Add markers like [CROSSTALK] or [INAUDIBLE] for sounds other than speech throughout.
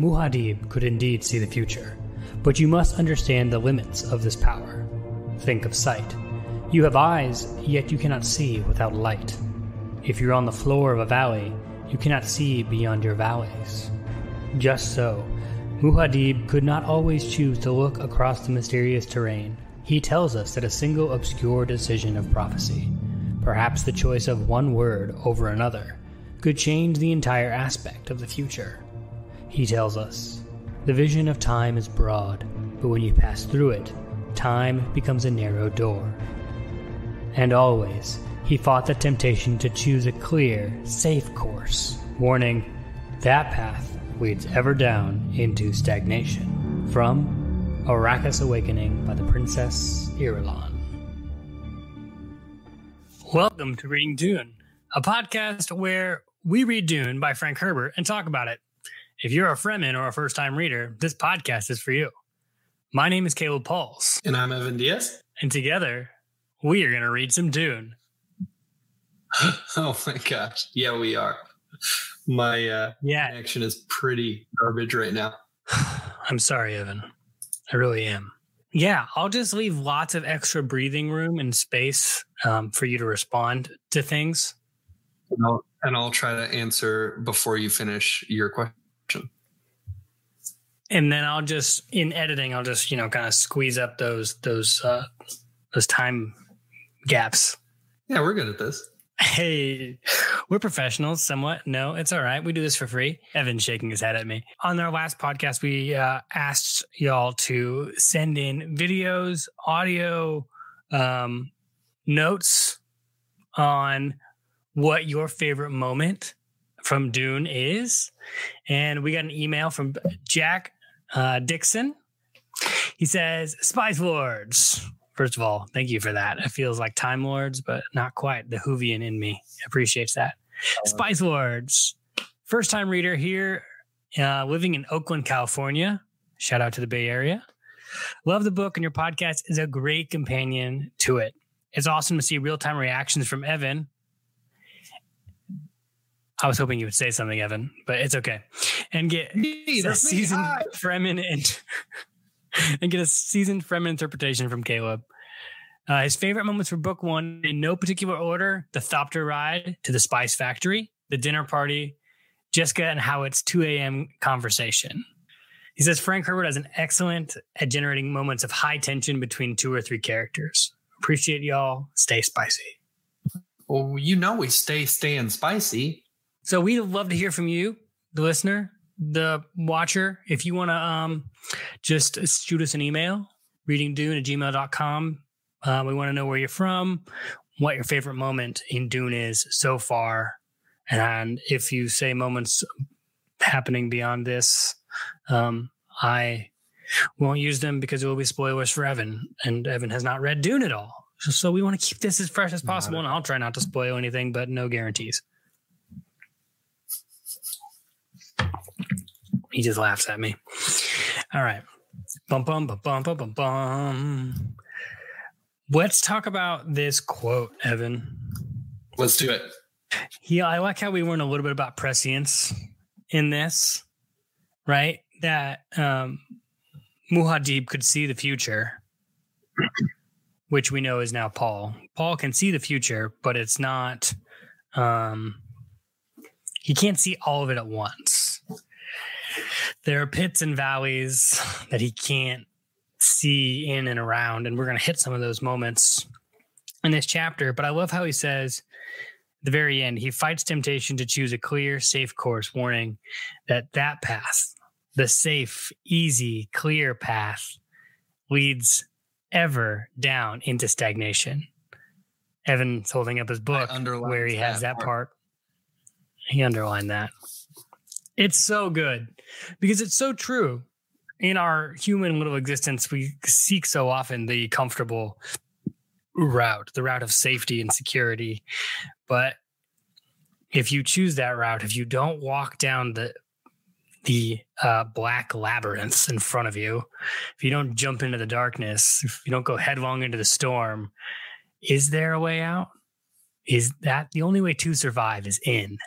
Muad'Dib could indeed see the future, but you must understand the limits of this power. Think of sight. You have eyes, yet you cannot see without light. If you're on the floor of a valley, you cannot see beyond your valleys. Just so, Muad'Dib could not always choose to look across the mysterious terrain. He tells us that a single obscure decision of prophecy, perhaps the choice of one word over another, could change the entire aspect of the future. He tells us, the vision of time is broad, but when you pass through it, time becomes a narrow door. And always, he fought the temptation to choose a clear, safe course, warning, that path leads ever down into stagnation. From Arrakis Awakening by the Princess Irulan. Welcome to Reading Dune, a podcast where we read Dune by Frank Herbert and talk about it. If you're a Fremen or a first time reader, this podcast is for you. My name is Caleb Pauls. And I'm Evan Diaz. And together, we are going to read some Dune. [LAUGHS] oh my gosh. Yeah, we are. My uh, yeah. connection is pretty garbage right now. [SIGHS] I'm sorry, Evan. I really am. Yeah, I'll just leave lots of extra breathing room and space um, for you to respond to things. And I'll, and I'll try to answer before you finish your question and then I'll just in editing, I'll just you know kind of squeeze up those those uh, those time gaps. Yeah, we're good at this. Hey, we're professionals somewhat. No, it's all right. We do this for free. Evan's shaking his head at me. On our last podcast, we uh, asked y'all to send in videos, audio, um, notes on what your favorite moment from Dune is. And we got an email from Jack uh, Dixon. He says, Spice Lords. First of all, thank you for that. It feels like Time Lords, but not quite. The Whovian in me appreciates that. Spice Lords. First time reader here, uh, living in Oakland, California. Shout out to the Bay Area. Love the book, and your podcast is a great companion to it. It's awesome to see real time reactions from Evan I was hoping you would say something, Evan, but it's okay. And get a seasoned Fremen and [LAUGHS] and get a seasoned Fremen interpretation from Caleb. Uh, his favorite moments for book one, in no particular order: the Thopter ride to the Spice Factory, the dinner party, Jessica and Hawat's 2 a.m. conversation. He says Frank Herbert has an excellent at generating moments of high tension between two or three characters. Appreciate y'all. Stay spicy. Well, you know we stay staying spicy. So we'd love to hear from you, the listener, the watcher. If you want to um, just shoot us an email, readingdune at gmail.com. Uh, we want to know where you're from, what your favorite moment in Dune is so far. And if you say moments happening beyond this, um, I won't use them because it will be spoilers for Evan. And Evan has not read Dune at all. So we want to keep this as fresh as possible. And I'll try not to spoil anything, but no guarantees. He just laughs at me. All right. Bum bum bum bum bum bum bum. Let's talk about this quote, Evan. Let's do it. Yeah, I like how we learned a little bit about prescience in this, right? That um could see the future, which we know is now Paul. Paul can see the future, but it's not um he can't see all of it at once there are pits and valleys that he can't see in and around. And we're going to hit some of those moments in this chapter. But I love how he says, the very end, he fights temptation to choose a clear, safe course, warning that that path, the safe, easy, clear path, leads ever down into stagnation. Evan's holding up his book where he has that, that part. part. He underlined that. It's so good because it's so true. In our human little existence, we seek so often the comfortable route, the route of safety and security. But if you choose that route, if you don't walk down the the uh, black labyrinths in front of you, if you don't jump into the darkness, if you don't go headlong into the storm, is there a way out? Is that the only way to survive is in?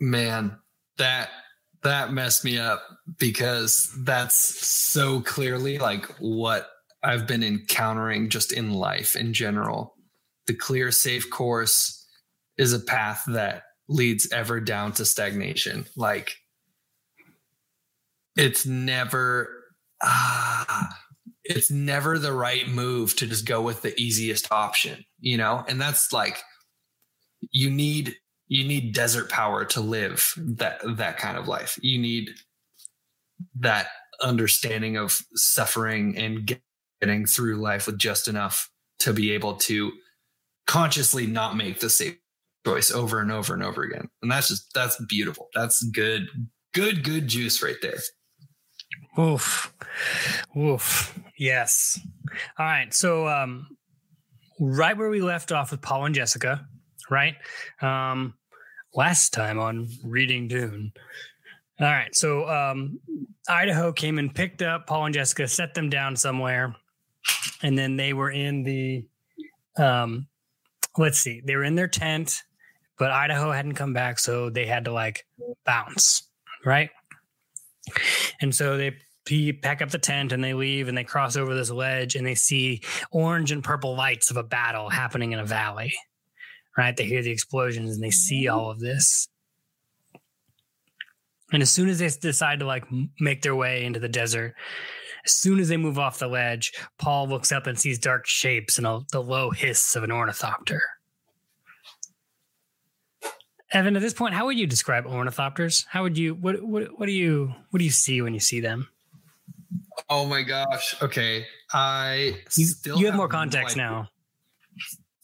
Man, that that messed me up because that's so clearly like what I've been encountering just in life in general. The clear, safe course is a path that leads ever down to stagnation. Like it's never ah, it's never the right move to just go with the easiest option, you know? And that's like you need you need desert power to live that that kind of life. You need that understanding of suffering and getting through life with just enough to be able to consciously not make the same choice over and over and over again. And that's just that's beautiful. That's good, good, good juice right there. Oof. Oof. Yes. All right. So um right where we left off with Paul and Jessica, right? Um last time on Reading Dune. All right. So um Idaho came and picked up Paul and Jessica, set them down somewhere, and then they were in the um let's see, they were in their tent, but Idaho hadn't come back, so they had to like bounce, right? And so they pack up the tent and they leave and they cross over this ledge and they see orange and purple lights of a battle happening in a valley. Right? They hear the explosions and they see mm-hmm. all of this. And as soon as they decide to like make their way into the desert, as soon as they move off the ledge, Paul looks up and sees dark shapes and a, the low hiss of an ornithopter. Evan, at this point, how would you describe ornithopters? How would you what what what do you what do you see when you see them? Oh my gosh. Okay. I you, you have, have more context no now.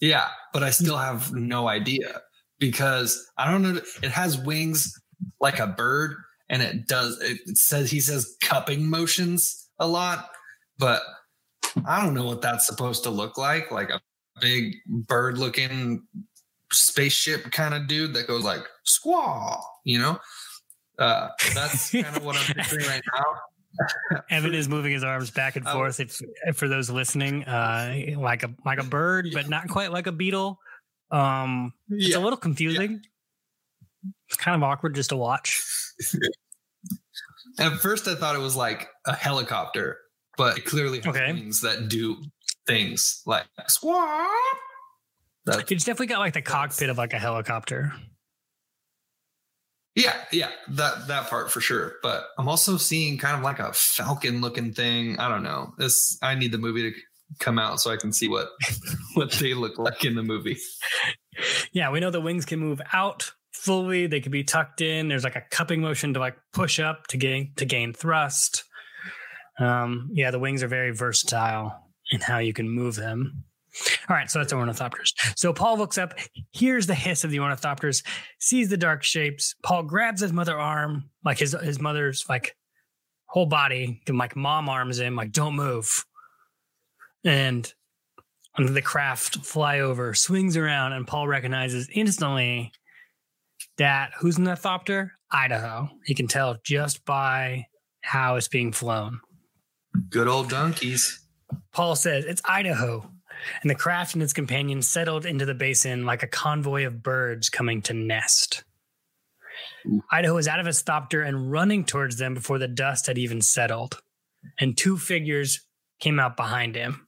Yeah, but I still have no idea because I don't know. It has wings like a bird, and it does. It says he says cupping motions a lot, but I don't know what that's supposed to look like. Like a big bird looking spaceship kind of dude that goes like squaw, you know? Uh, that's kind of what I'm [LAUGHS] picturing right now. Evan is moving his arms back and oh. forth. If, if for those listening, uh, like a like a bird, but not quite like a beetle. Um, it's yeah. a little confusing. Yeah. It's kind of awkward just to watch. [LAUGHS] At first, I thought it was like a helicopter, but it clearly has okay. wings that do things like squawk. That's, it's definitely got like the cockpit of like a helicopter. Yeah, yeah, that that part for sure. But I'm also seeing kind of like a falcon looking thing. I don't know. This I need the movie to come out so I can see what [LAUGHS] what they look like in the movie. Yeah, we know the wings can move out fully. They could be tucked in. There's like a cupping motion to like push up to gain to gain thrust. Um, yeah, the wings are very versatile in how you can move them. All right, so that's the ornithopters. So Paul looks up, hears the hiss of the ornithopters, sees the dark shapes. Paul grabs his mother arm, like his his mother's like whole body, and like mom arms him, like don't move. And the craft fly over, swings around, and Paul recognizes instantly that who's an the thopter? Idaho. He can tell just by how it's being flown. Good old donkeys. Paul says it's Idaho. And the craft and its companions settled into the basin like a convoy of birds coming to nest. Idaho was out of his thopter and running towards them before the dust had even settled. And two figures came out behind him.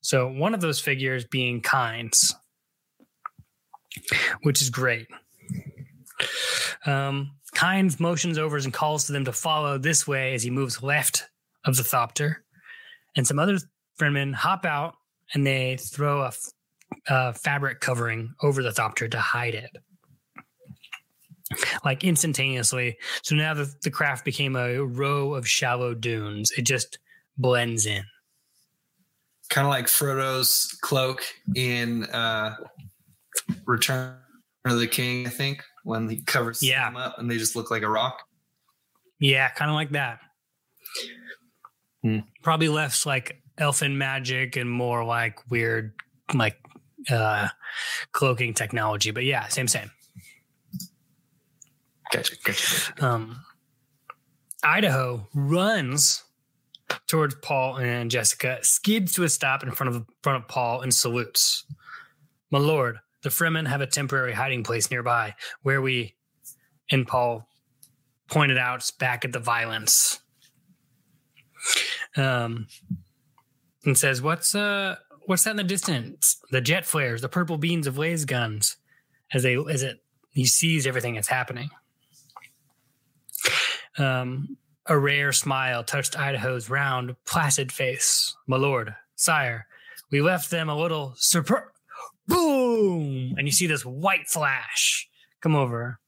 So one of those figures being Kynes, which is great. Um, Kynes motions over and calls to them to follow this way as he moves left of the thopter. And some other Fremen hop out and they throw a, f- a fabric covering over the thopter to hide it. Like instantaneously. So now the, the craft became a row of shallow dunes. It just blends in. Kind of like Frodo's cloak in uh, Return of the King, I think when he covers yeah. them up and they just look like a rock. Yeah, kind of like that. Hmm. Probably less like elfin magic and more like weird, like uh cloaking technology. But yeah, same, same. Gotcha, gotcha. Um, Idaho runs towards Paul and Jessica, skids to a stop in front of front of Paul and salutes. My lord, the Fremen have a temporary hiding place nearby where we and Paul pointed out back at the violence. Um, and says, "What's uh, what's that in the distance? The jet flares, the purple beams of laser guns." As they, as it, he sees everything that's happening. Um, a rare smile touched Idaho's round, placid face. My lord, sire, we left them a little surprise. Boom! And you see this white flash come over.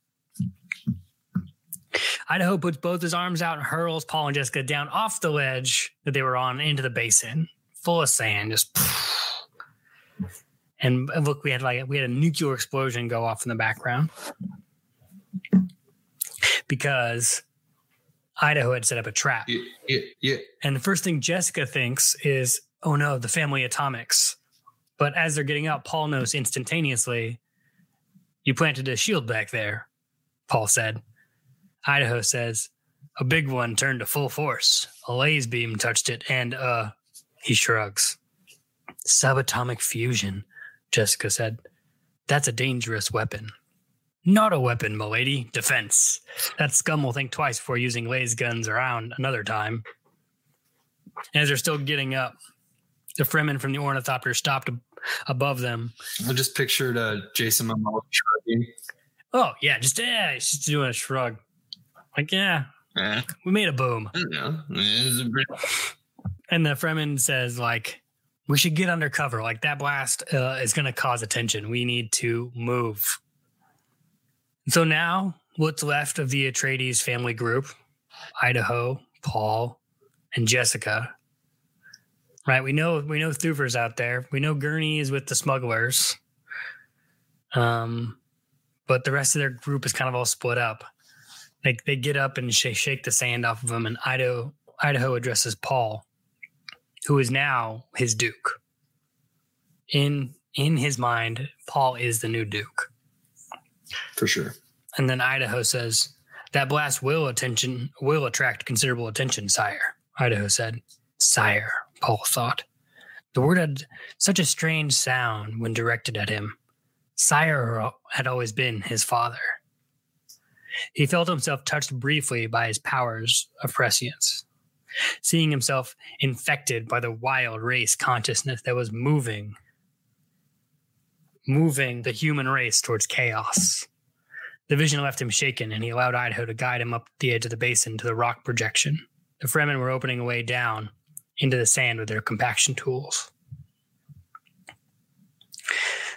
Idaho puts both his arms out and hurls Paul and Jessica down off the ledge that they were on into the basin, full of sand. Just and look, we had like we had a nuclear explosion go off in the background because Idaho had set up a trap. Yeah, yeah, yeah. And the first thing Jessica thinks is, "Oh no, the family atomics." But as they're getting out, Paul knows instantaneously, "You planted a shield back there," Paul said. Idaho says, "A big one turned to full force. A laser beam touched it, and uh," he shrugs. Subatomic fusion, Jessica said. That's a dangerous weapon. Not a weapon, milady. Defense. That scum will think twice before using laser guns around another time. And as they're still getting up, the Fremen from the ornithopter stopped above them. I just pictured uh, Jason Momoa shrugging. Oh, yeah, just, yeah, he's just doing a shrug. Like, yeah, Eh, we made a boom. I don't know. And the Fremen says, like, we should get under cover. Like, that blast uh, is going to cause attention. We need to move. So now, what's left of the Atreides family group Idaho, Paul, and Jessica. Right? We know we know Thufir's out there. We know Gurney is with the smugglers. Um, but the rest of their group is kind of all split up. Like they get up and sh- shake the sand off of them, and Idaho Idaho addresses Paul, who is now his Duke. In in his mind, Paul is the new Duke. for sure. And then Idaho says, That blast will attention will attract considerable attention, sire. Idaho said. Sire, Paul thought. The word had such a strange sound when directed at him. Sire had always been his father. He felt himself touched briefly by his powers of prescience, seeing himself infected by the wild race consciousness that was moving, moving the human race towards chaos. The vision left him shaken, and he allowed Idaho to guide him up the edge of the basin to the rock projection. The Fremen were opening a way down into the sand with their compaction tools.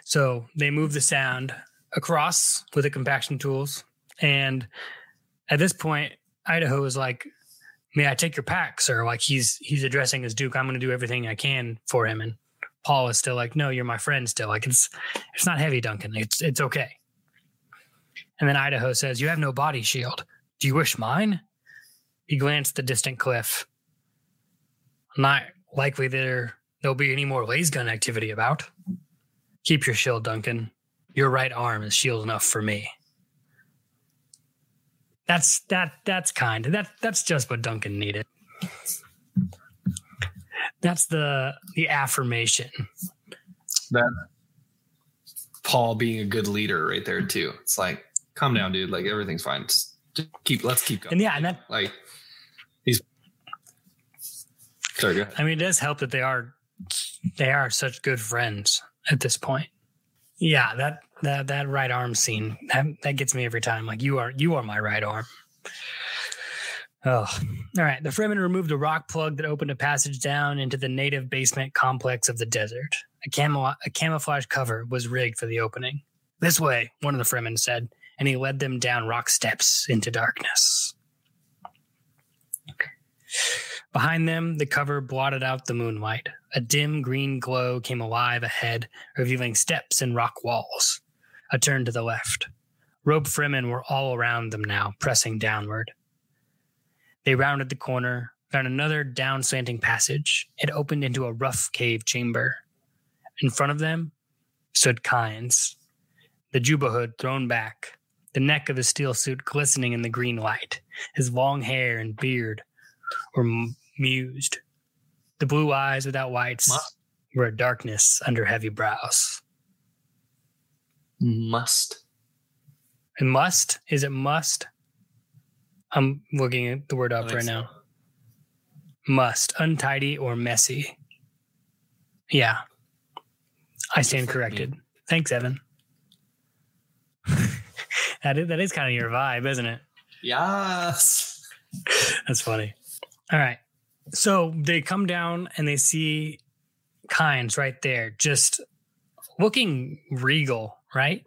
So they moved the sand across with the compaction tools. And at this point, Idaho is like, May I take your pack, sir? Like he's he's addressing as Duke. I'm gonna do everything I can for him. And Paul is still like, No, you're my friend still. Like it's it's not heavy, Duncan. It's it's okay. And then Idaho says, You have no body shield. Do you wish mine? He glanced the distant cliff. Not likely there there'll be any more laser gun activity about. Keep your shield, Duncan. Your right arm is shield enough for me. That's that that's kind. That that's just what Duncan needed. That's the the affirmation. That Paul being a good leader right there too. It's like, calm down, dude. Like everything's fine. Just, just keep. Let's keep going. And yeah, and that like he's. Sorry. I mean, it does help that they are they are such good friends at this point. Yeah, that that that right arm scene that that gets me every time. Like you are you are my right arm. Oh, all right. The Fremen removed a rock plug that opened a passage down into the native basement complex of the desert. A, camo- a camouflage cover was rigged for the opening. This way, one of the Fremen said, and he led them down rock steps into darkness. Behind them, the cover blotted out the moonlight. A dim green glow came alive ahead, revealing steps and rock walls. A turn to the left. Robe Fremen were all around them now, pressing downward. They rounded the corner, found another down slanting passage. It opened into a rough cave chamber. In front of them stood Kynes, the jubba hood thrown back, the neck of his stillsuit glistening in the green light. His long hair and beard were mused. The blue eyes without whites What? were a darkness under heavy brows. Must. And must? Is it must? I'm looking at the word up right so. now. Must, untidy or messy. Yeah. I stand for me. corrected. Thanks, Evan. [LAUGHS] that is that is kind of your vibe, isn't it? Yes. That's funny. All right. So they come down and they see Kynes right there, just looking regal, right?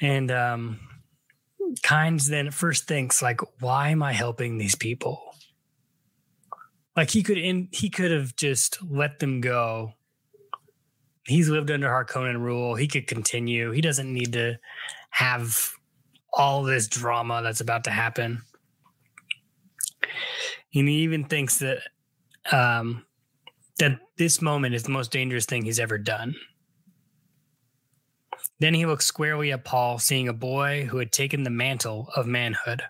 And um Kynes then first thinks like, why am I helping these people? Like he could in he could have just let them go. He's lived under Harkonnen rule. He could continue. He doesn't need to have all this drama that's about to happen. And he even thinks that um, that this moment is the most dangerous thing he's ever done. Then he looks squarely at Paul, seeing a boy who had taken the mantle of manhood,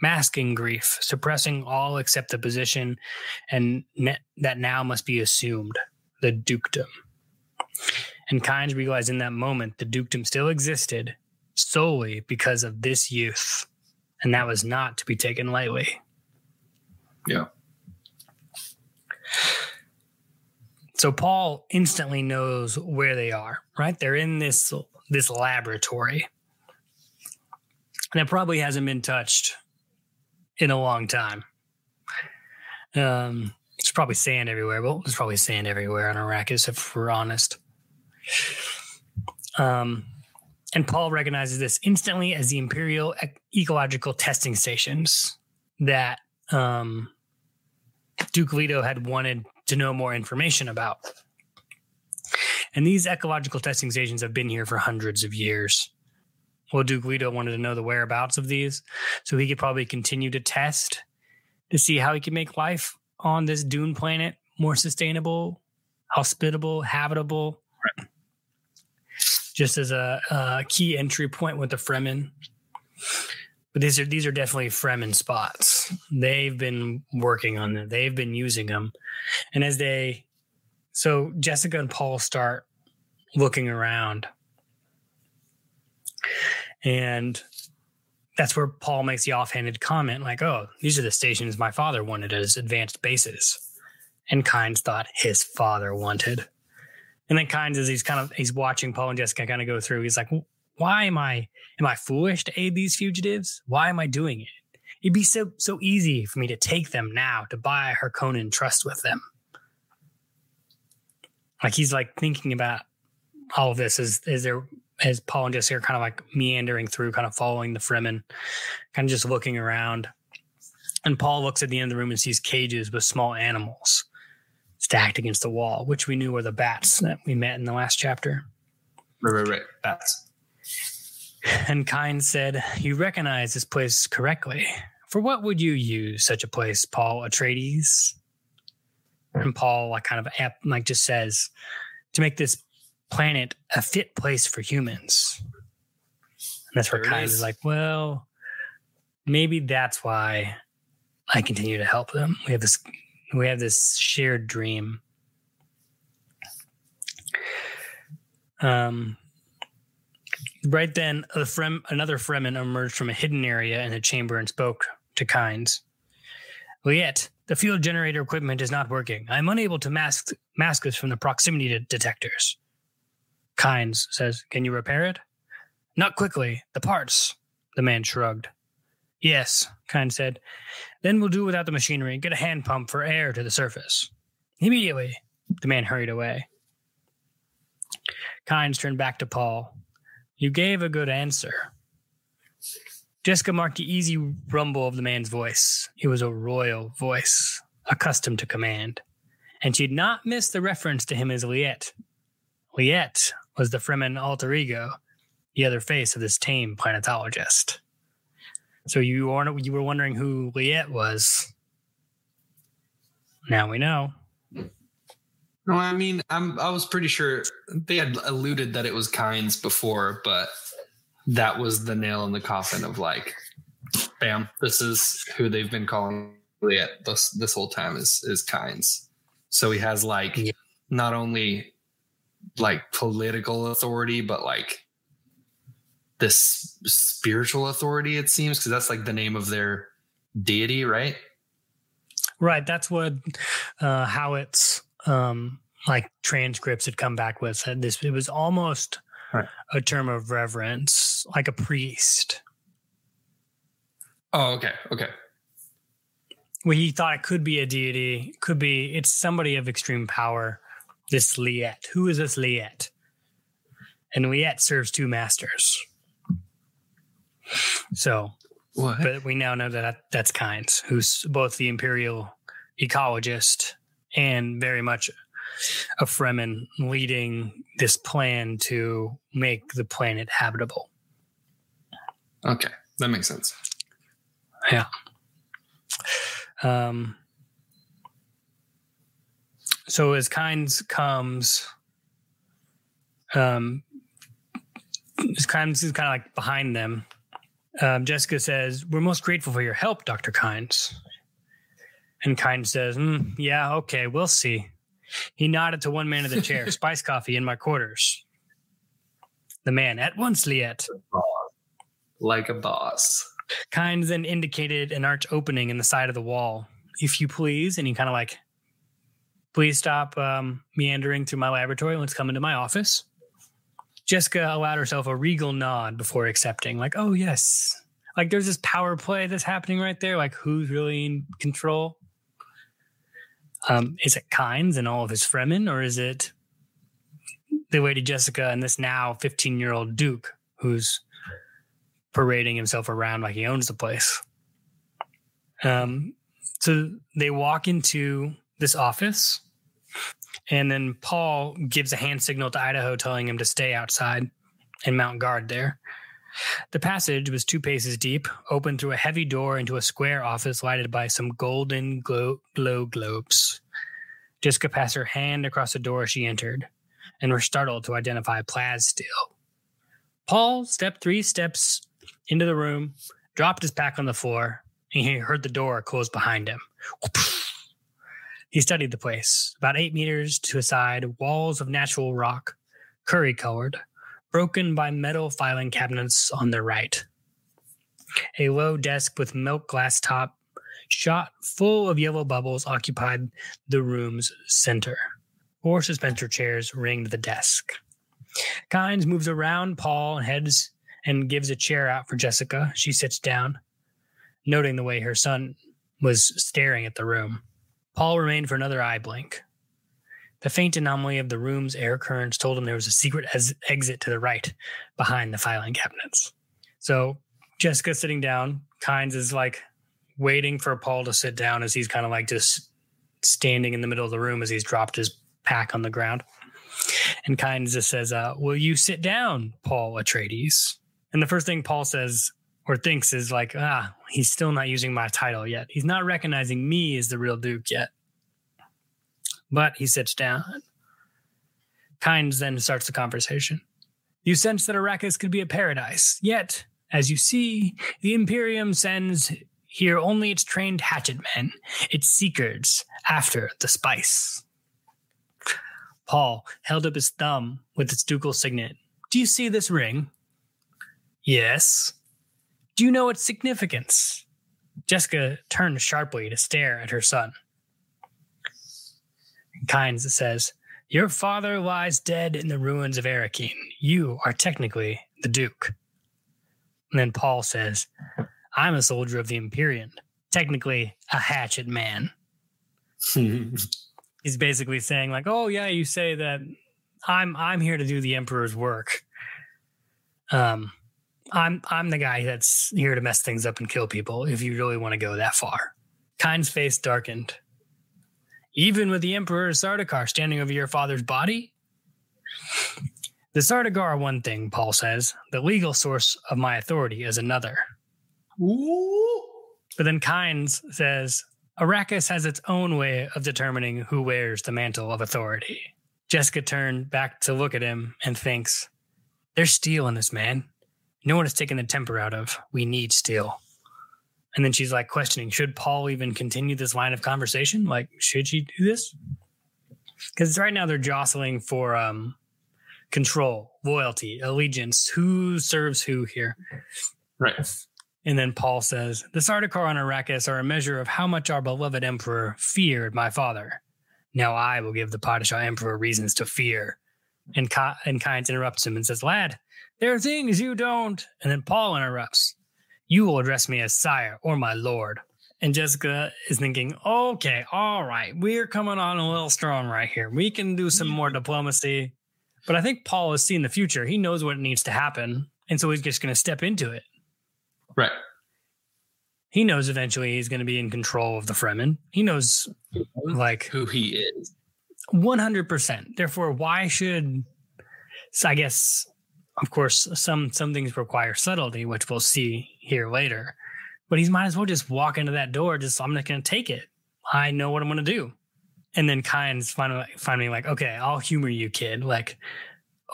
masking grief, suppressing all except the position, and ne- that now must be assumed the dukedom. And Kynes realized in that moment the dukedom still existed solely because of this youth, and that was not to be taken lightly. Yeah. So Paul instantly knows where they are, right? They're in this this laboratory. And it probably hasn't been touched in a long time. Um, probably sand everywhere. Well, there's probably sand everywhere on Arrakis, if we're honest. Um, and Paul recognizes this instantly as the Imperial ecological testing stations that um, Duke Leto had wanted to know more information about. And these ecological testing stations have been here for hundreds of years. Well, Duke Leto wanted to know the whereabouts of these so he could probably continue to test to see how he could make life on this dune planet more sustainable, hospitable, habitable. Just as a, a key entry point with the Fremen. But these are these are definitely Fremen spots. They've been working on them. They've been using them, and as they, so Jessica and Paul start looking around, and that's where Paul makes the offhanded comment, like, "Oh, these are the stations my father wanted as advanced bases," and Kynes thought his father wanted. And then Kynes, as he's kind of he's watching Paul and Jessica kind of go through, he's like, "Why am I am I foolish to aid these fugitives? Why am I doing it? It'd be so so easy for me to take them now to buy Harkonnen trust with them." Like he's like thinking about all of this as as they're as Paul and Jessica are kind of like meandering through, kind of following the Fremen, kind of just looking around. And Paul looks at the end of the room and sees cages with small animals stacked against the wall, which we knew were the bats that we met in the last chapter. Right, right, right. That's And Kynes said, You recognize this place correctly. For what would you use such a place, Paul Atreides? And Paul like kind of like just says, to make this planet a fit place for humans. And that's where Kynes is. is like, well, maybe that's why I continue to help them. We have this we have this shared dream. Um Right then, Frem, another Fremen emerged from a hidden area in the chamber and spoke to Kynes. Liet, the field generator equipment is not working. I'm unable to mask mask us from the proximity de- detectors. Kynes says, Can you repair it? Not quickly. The parts. The man shrugged. Yes, Kynes said. Then we'll do without the machinery and get a hand pump for air to the surface. Immediately. The man hurried away. Kynes turned back to Paul. You gave a good answer. Jessica marked the easy rumble of the man's voice. It was a royal voice, accustomed to command. And she'd not missed the reference to him as Liet. Liet was the Fremen alter ego, the other face of this tame planetologist. So you were, you were wondering who Liet was. Now we know. No. I mean, I'm. I was pretty sure they had alluded that it was Kynes before, but that was the nail in the coffin of like, bam, this is who they've been calling Liet this this whole time is is Kynes. So he has like Yeah. not only like political authority, but like this spiritual authority. It seems because that's like the name of their deity, right? Right. That's what uh, how it's um, like transcripts had come back with. Said this it was almost Right. a term of reverence, like a priest. Oh, okay, okay. Well, he thought it could be a deity, could be it's somebody of extreme power. This Liet. Who is this Liet? And Liet serves two masters. So, What? but we now know that that's Kynes, who's both the imperial ecologist and very much a Fremen leading this plan to make the planet habitable. okay, that makes sense. Yeah. Um, so as Kynes comes, um, as Kynes is kind of like behind them. Um, Jessica says, "We're most grateful for your help, Doctor Kynes." And Kynes says, "Hmm, "Yeah, okay, we'll see." He nodded to one man in the chair. [LAUGHS] Spice coffee in my quarters. The man at once, Liet. Like a boss. Kynes then indicated an arch opening in the side of the wall. If you please, and he kind of like, please stop um, meandering through my laboratory. Let's come into my office. Jessica allowed herself a regal nod before accepting, like, oh, yes. Like, there's this power play that's happening right there. Like, who's really in control? Um, is it Kynes and all of his Fremen, or is it the Lady Jessica and this now 15 year old Duke who's parading himself around like he owns the place. Um, so they walk into this office, and then Paul gives a hand signal to Idaho, telling him to stay outside and mount guard there. The passage was two paces deep, open through a heavy door into a square office lighted by some golden glow, glow globes. Jessica passed her hand across the door as she entered, and were startled to identify plasteel. Paul stepped three steps into the room, dropped his pack on the floor, and he heard the door close behind him. He studied the place. About eight meters to his side, walls of natural rock, curry colored, broken by metal filing cabinets on their right. A low desk with milk glass top, shot full of yellow bubbles, occupied the room's center. Four suspensor chairs ringed the desk. Kynes moves around Paul and heads and gives a chair out for Jessica. She sits down, noting the way her son was staring at the room. Paul remained for another eye blink. The faint anomaly of the room's air currents told him there was a secret as- exit to the right behind the filing cabinets. So Jessica sitting down, Kynes is like waiting for Paul to sit down as he's kind of like just standing in the middle of the room as he's dropped his pack on the ground. And Kynes just says, uh, Will you sit down, Paul Atreides? And the first thing Paul says or thinks is like, ah, he's still not using my title yet. He's not recognizing me as the real Duke yet. But he sits down. Kynes then starts the conversation. You sense that Arrakis could be a paradise. Yet, as you see, the Imperium sends here only its trained hatchet men, its seekers after the spice. Paul held up his thumb with its ducal signet. Do you see this ring? Yes. Do you know its significance? Jessica turned sharply to stare at her son. Kynes says, Your father lies dead in the ruins of Arakeen. You are technically the Duke. And then Paul says, I'm a soldier of the Imperium, technically a hatchet man. [LAUGHS] He's basically saying, like, oh yeah, you say that I'm I'm here to do the Emperor's work. Um I'm I'm the guy that's here to mess things up and kill people if you really want to go that far. Kyne's face darkened. Even with the Emperor Sardaukar standing over your father's body? The Sardaukar are one thing, Paul says. The legal source of my authority is another. Ooh. But then Kynes says, Arrakis has its own way of determining who wears the mantle of authority. Jessica turned back to look at him and thinks, There's steel in this man. No one has taken the temper out of. We need steel. And then she's like questioning, should Paul even continue this line of conversation? Like, should she do this? Because right now they're jostling for um control, loyalty, allegiance. Who serves who here? Right. And then Paul says, The Sardaukar on Arrakis are a measure of how much our beloved emperor feared my father. Now I will give the Padishah emperor reasons to fear. And, Ka- and Kynes interrupts him and says, Lad, there are things you don't. And then Paul interrupts, You will address me as sire or my lord. And Jessica is thinking, okay, all right, we're coming on a little strong right here. We can do some more diplomacy. But I think Paul has seen the future. He knows what needs to happen. And so he's just going to step into it. Right. He knows eventually he's going to be in control of the Fremen. He knows, like, Who he is. 100%. Therefore, why should, I guess, of course, some some things require subtlety, which we'll see here later. But he might as well just walk into that door. Just I'm not going to take it. I know what I'm going to do. And then Kynes finally finally like, okay, I'll humor you, kid. Like,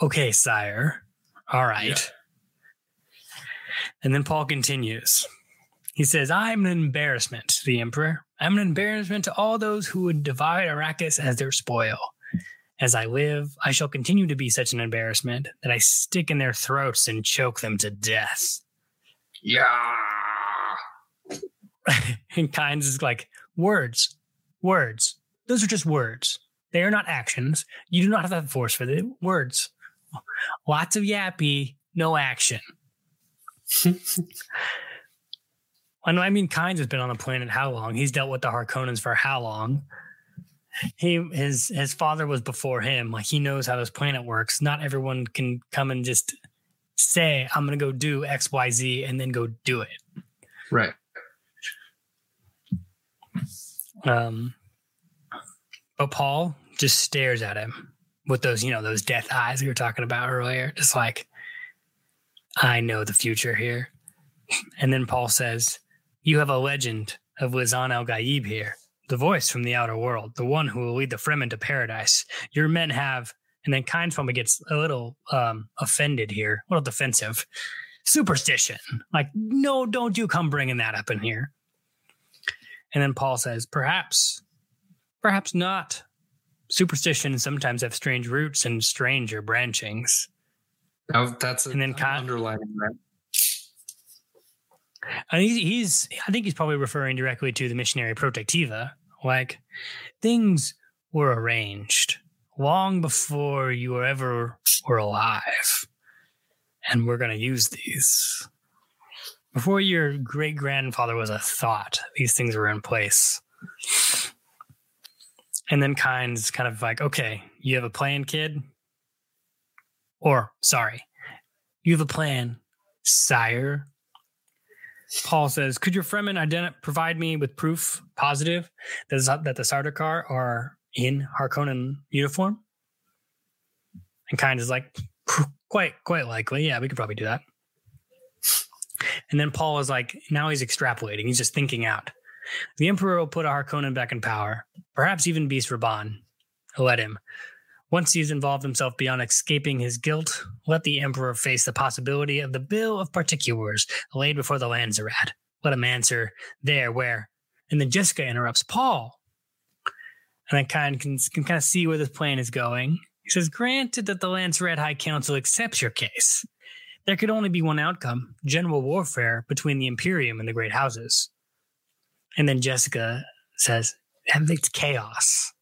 okay, sire. All right. Yeah. And then Paul continues. He says, I'm an embarrassment to the emperor. I'm an embarrassment to all those who would divide Arrakis as their spoil. As I live, I shall continue to be such an embarrassment that I stick in their throats and choke them to death. Yeah. [LAUGHS] and Kynes is like, words, words. Those are just words. They are not actions. You do not have the force for the words. Lots of yappy, no action. [LAUGHS] I. I mean, Kynes has been on the planet how long? He's dealt with the Harkonnens for how long? He his his father was before him. Like he knows how this planet works. Not everyone can come and just say, "I'm going to go do X, Y, Z," and then go do it. Right. Um, but Paul just stares at him with those, you know, those death eyes we were talking about earlier. Just like, I know the future here. And then Paul says, You have a legend of Lisan al-Gaib here, the voice from the outer world, the one who will lead the Fremen to paradise. Your men have, and then probably gets a little um, offended here, a little defensive. Superstition. Like, no, don't you come bringing that up in here. And then Paul says, Perhaps, perhaps not. Superstitions sometimes have strange roots and stranger branchings. Now, that's a, And then underlining that. And he's, he's, I think he's probably referring directly to the Missionaria Protectiva. Like things were arranged long before you were ever were alive. And we're going to use these. Before your great grandfather was a thought, these things were in place. And then Kynes kind of like, okay, you have a plan, kid? Or, sorry, you have a plan, sire? Paul says, "Could your Fremen provide me with proof positive that, that the Sardaukar are in Harkonnen uniform?" And kind is like, "Quite, quite likely. Yeah, we could probably do that." And then Paul is like, now he's extrapolating. He's just thinking out. The Emperor will put a Harkonnen back in power, perhaps even Beast Rabban. Let him. Once he's involved himself beyond escaping his guilt, let the Emperor face the possibility of the Bill of Particulars laid before the Landsraad. Let him answer there where. And then Jessica interrupts Paul. And I kind of can, can kind of see where this plan is going. He says, Granted that the Landsraad High Council accepts your case, there could only be one outcome general warfare between the Imperium and the Great Houses. And then Jessica says, and it's chaos.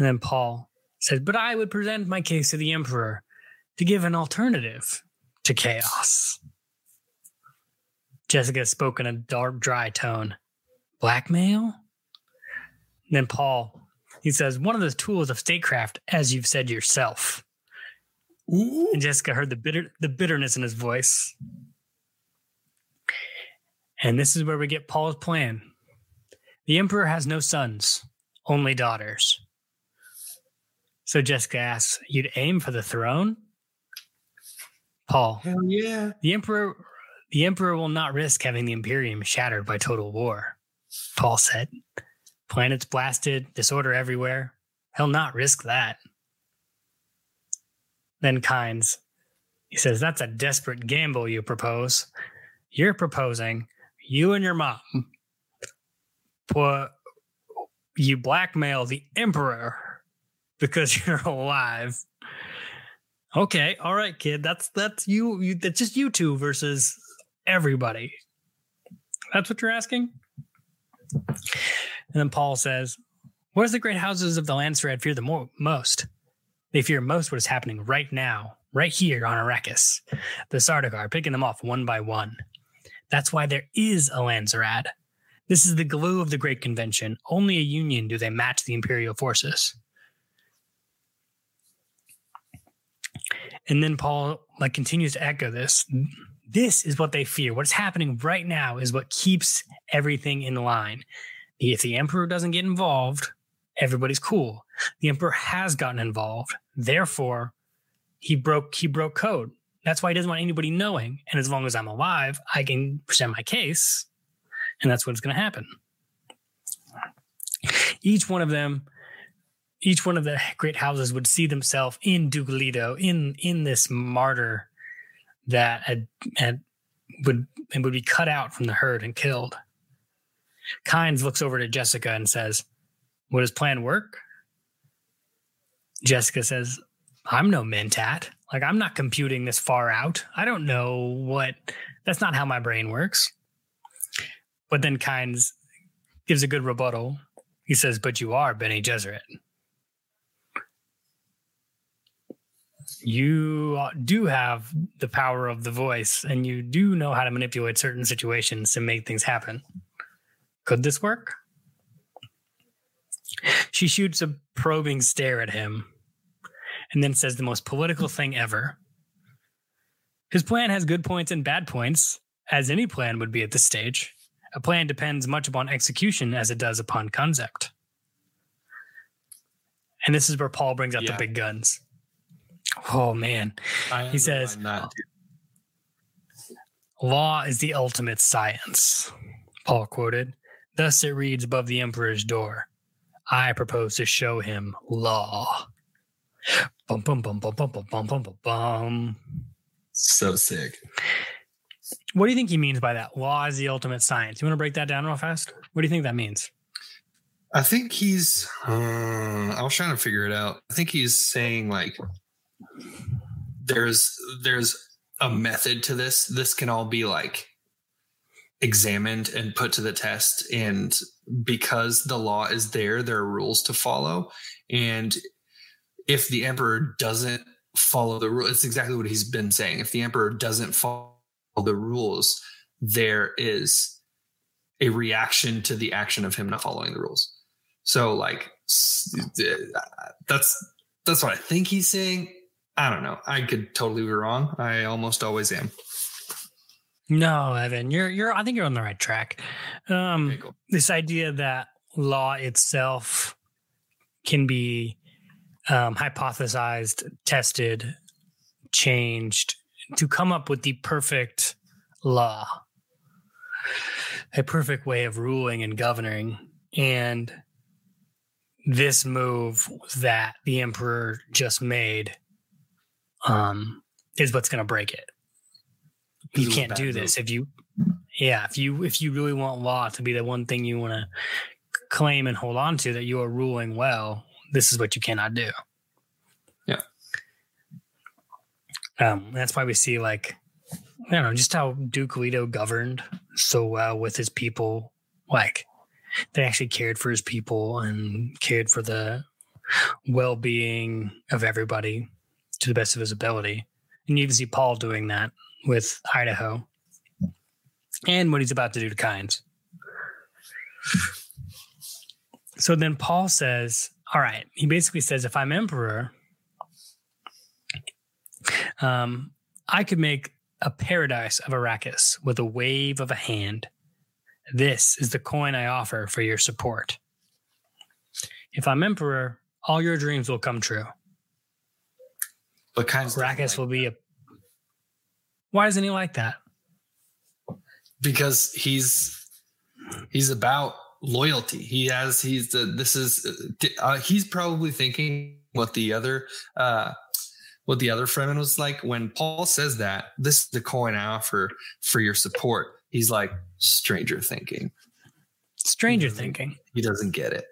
And then Paul said, But I would present my case to the Emperor to give an alternative to chaos. Jessica spoke in a dark, dry tone. Blackmail? And then Paul, he says, One of the tools of statecraft, as you've said yourself. Ooh. And Jessica heard the bitter the bitterness in his voice. And this is where we get Paul's plan. The emperor has no sons, only daughters. So Jessica asks, "You'd aim for the throne?" Paul, Hell yeah. the emperor the emperor will not risk having the imperium shattered by total war. Paul said, "Planets blasted, disorder everywhere. He'll not risk that." Then Kynes, he says, That's a desperate gamble you propose. You're proposing you and your mom put you blackmail the emperor because [LAUGHS] you're alive Okay, all right, kid. That's that's you. you that's just you two versus everybody. That's what you're asking. And then Paul says, "What does the great houses of the Landsraad fear the mo- most? They fear most what is happening right now, right here on Arrakis. The Sardaukar picking them off one by one. That's why there is a Landsraad. This is the glue of the Great Convention. Only a union do they match the Imperial forces." And then Paul like continues to echo this. This is what they fear. What's happening right now is what keeps everything in line. If the emperor doesn't get involved, everybody's cool. The emperor has gotten involved. Therefore, he broke he broke code. That's why he doesn't want anybody knowing. And as long as I'm alive, I can present my case. And that's what's going to happen. Each one of them each one of the great houses would see themselves in Duke Leto, in in this martyr that had, had would and would be cut out from the herd and killed. Kynes looks over to Jessica and says, Would his plan work? Jessica says, I'm no mentat. Like, I'm not computing this far out. I don't know what, that's not how my brain works. But then Kynes gives a good rebuttal. He says, But you are Bene Gesserit. You uh, do have the power of the voice and you do know how to manipulate certain situations to make things happen. Could this work? She shoots a probing stare at him and then says the most political thing ever. His plan has good points and bad points, as any plan would be at this stage. A plan depends much upon execution as it does upon concept. And this is where Paul brings out yeah. the big guns. Oh man. He says Law is the ultimate science. Paul quoted. Thus it reads above the emperor's door. I propose to show him law. Bum bum bum bum bum bum bum bum bum bum. So sick. What do you think he means by that? Law is the ultimate science. You want to break that down real fast? What do you think that means? I think he's. Uh, I was trying to figure it out. I think he's saying like there's there's a method to this. This can all be like examined and put to the test. And because the law is there there are rules to follow. And if the emperor doesn't follow the rule it's exactly what he's been saying. If the emperor doesn't follow the rules there is a reaction to the action of him not following the rules. So like uh, that's that's what i think he's saying I don't know. I could totally be wrong. I almost always am. No, Evan, you're you're. I think you're on the right track. Um, okay, cool. This idea that law itself can be um, hypothesized, tested, changed to come up with the perfect law, a perfect way of ruling and governing, and this move that the emperor just made um, is what's going to break it. You can't do this if you, yeah, if you if you really want law to be the one thing you want to claim and hold on to that you are ruling well, this is what you cannot do. Yeah. Um, that's why we see like I don't know just how Duke Leto governed so well with his people. Like they actually cared for his people and cared for the well being of everybody to the best of his ability. And you even see Paul doing that with Idaho and what he's about to do to Kynes. So then Paul says, All right, he basically says, if I'm emperor, um, I could make a paradise of Arrakis with a wave of a hand. This is the coin I offer for your support. If I'm emperor, all your dreams will come true. But kind of Arrakis like will be a. Why isn't he like that? Because he's he's about loyalty. He has he's the this is uh, he's probably thinking what the other uh what the other Fremen was like when Paul says that this is the coin I offer for your support. He's like stranger thinking. Stranger he thinking. He doesn't get it.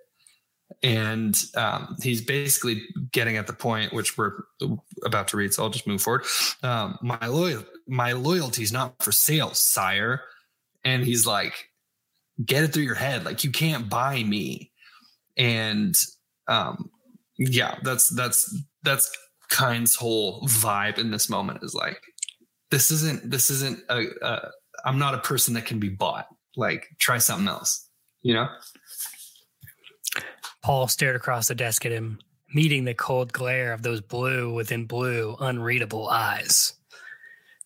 And um, he's basically getting at the point which we're about to read. So I'll just move forward. Um, my loyal, my loyalty is not for sale, sire. And he's like, get it through your head, like you can't buy me. And um, yeah, that's that's that's Kyne's whole vibe in this moment is like, this isn't this isn't a, a I'm not a person that can be bought. Like, try something else, you know. Paul stared across the desk at him, meeting the cold glare of those blue within blue, unreadable eyes.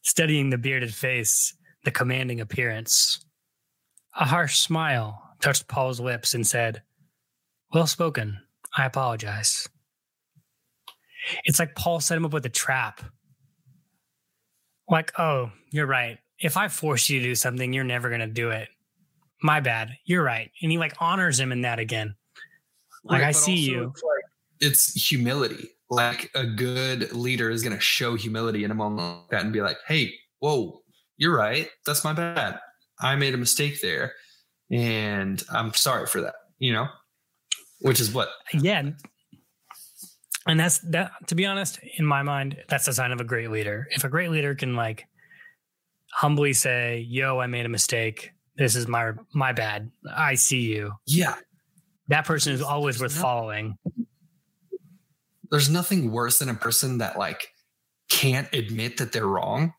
Studying the bearded face, the commanding appearance. A harsh smile touched Paul's lips and said, Well spoken. I apologize. It's like Paul set him up with a trap. Like, oh, you're right. If I force you to do something, you're never going to do it. My bad. You're right. And he like honors him in that again. Like, right, I see you. It's, like, it's humility. Like a good leader is going to show humility in a moment like that and be like, hey, whoa, you're right. That's my bad. I made a mistake there. And I'm sorry for that, you know? Which is what? Yeah. And that's that, to be honest, in my mind, that's a sign of a great leader. If a great leader can like humbly say, yo, I made a mistake. This is my my bad. I see you. Yeah that person is always worth no, following. There's nothing worse than a person that like can't admit that they're wrong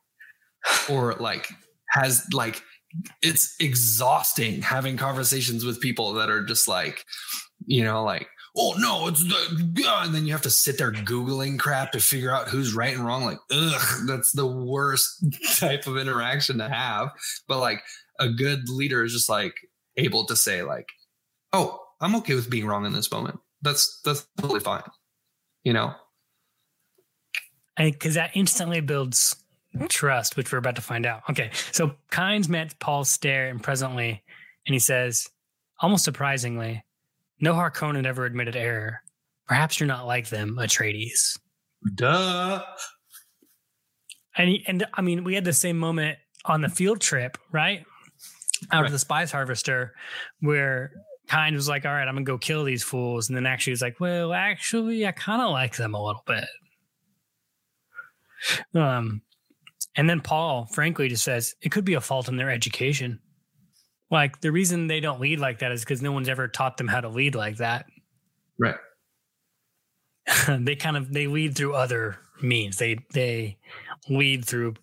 or like has like it's exhausting having conversations with people that are just like you know like oh no it's the and then you have to sit there googling crap to figure out who's right and wrong like ugh that's the worst [LAUGHS] type of interaction to have but like a good leader is just like able to say like oh I'm okay with being wrong in this moment. That's that's totally fine. You know, because that instantly builds hmm? trust, which we're about to find out. Okay, so Kynes met Paul stare and presently, and he says, almost surprisingly, no Harkonnen ever admitted error. Perhaps you're not like them, Atreides. Duh. And he, and I mean, we had the same moment on the field trip, right? Out right. of the spice harvester, where kind of was like, all right, I'm gonna go kill these fools, and then actually was like, well, actually, I kind of like them a little bit. Um, and then Paul, frankly, just says it could be a fault in their education. Like the reason they don't lead like that is because no one's ever taught them how to lead like that. Right. [LAUGHS] they kind of they lead through other means. They they lead through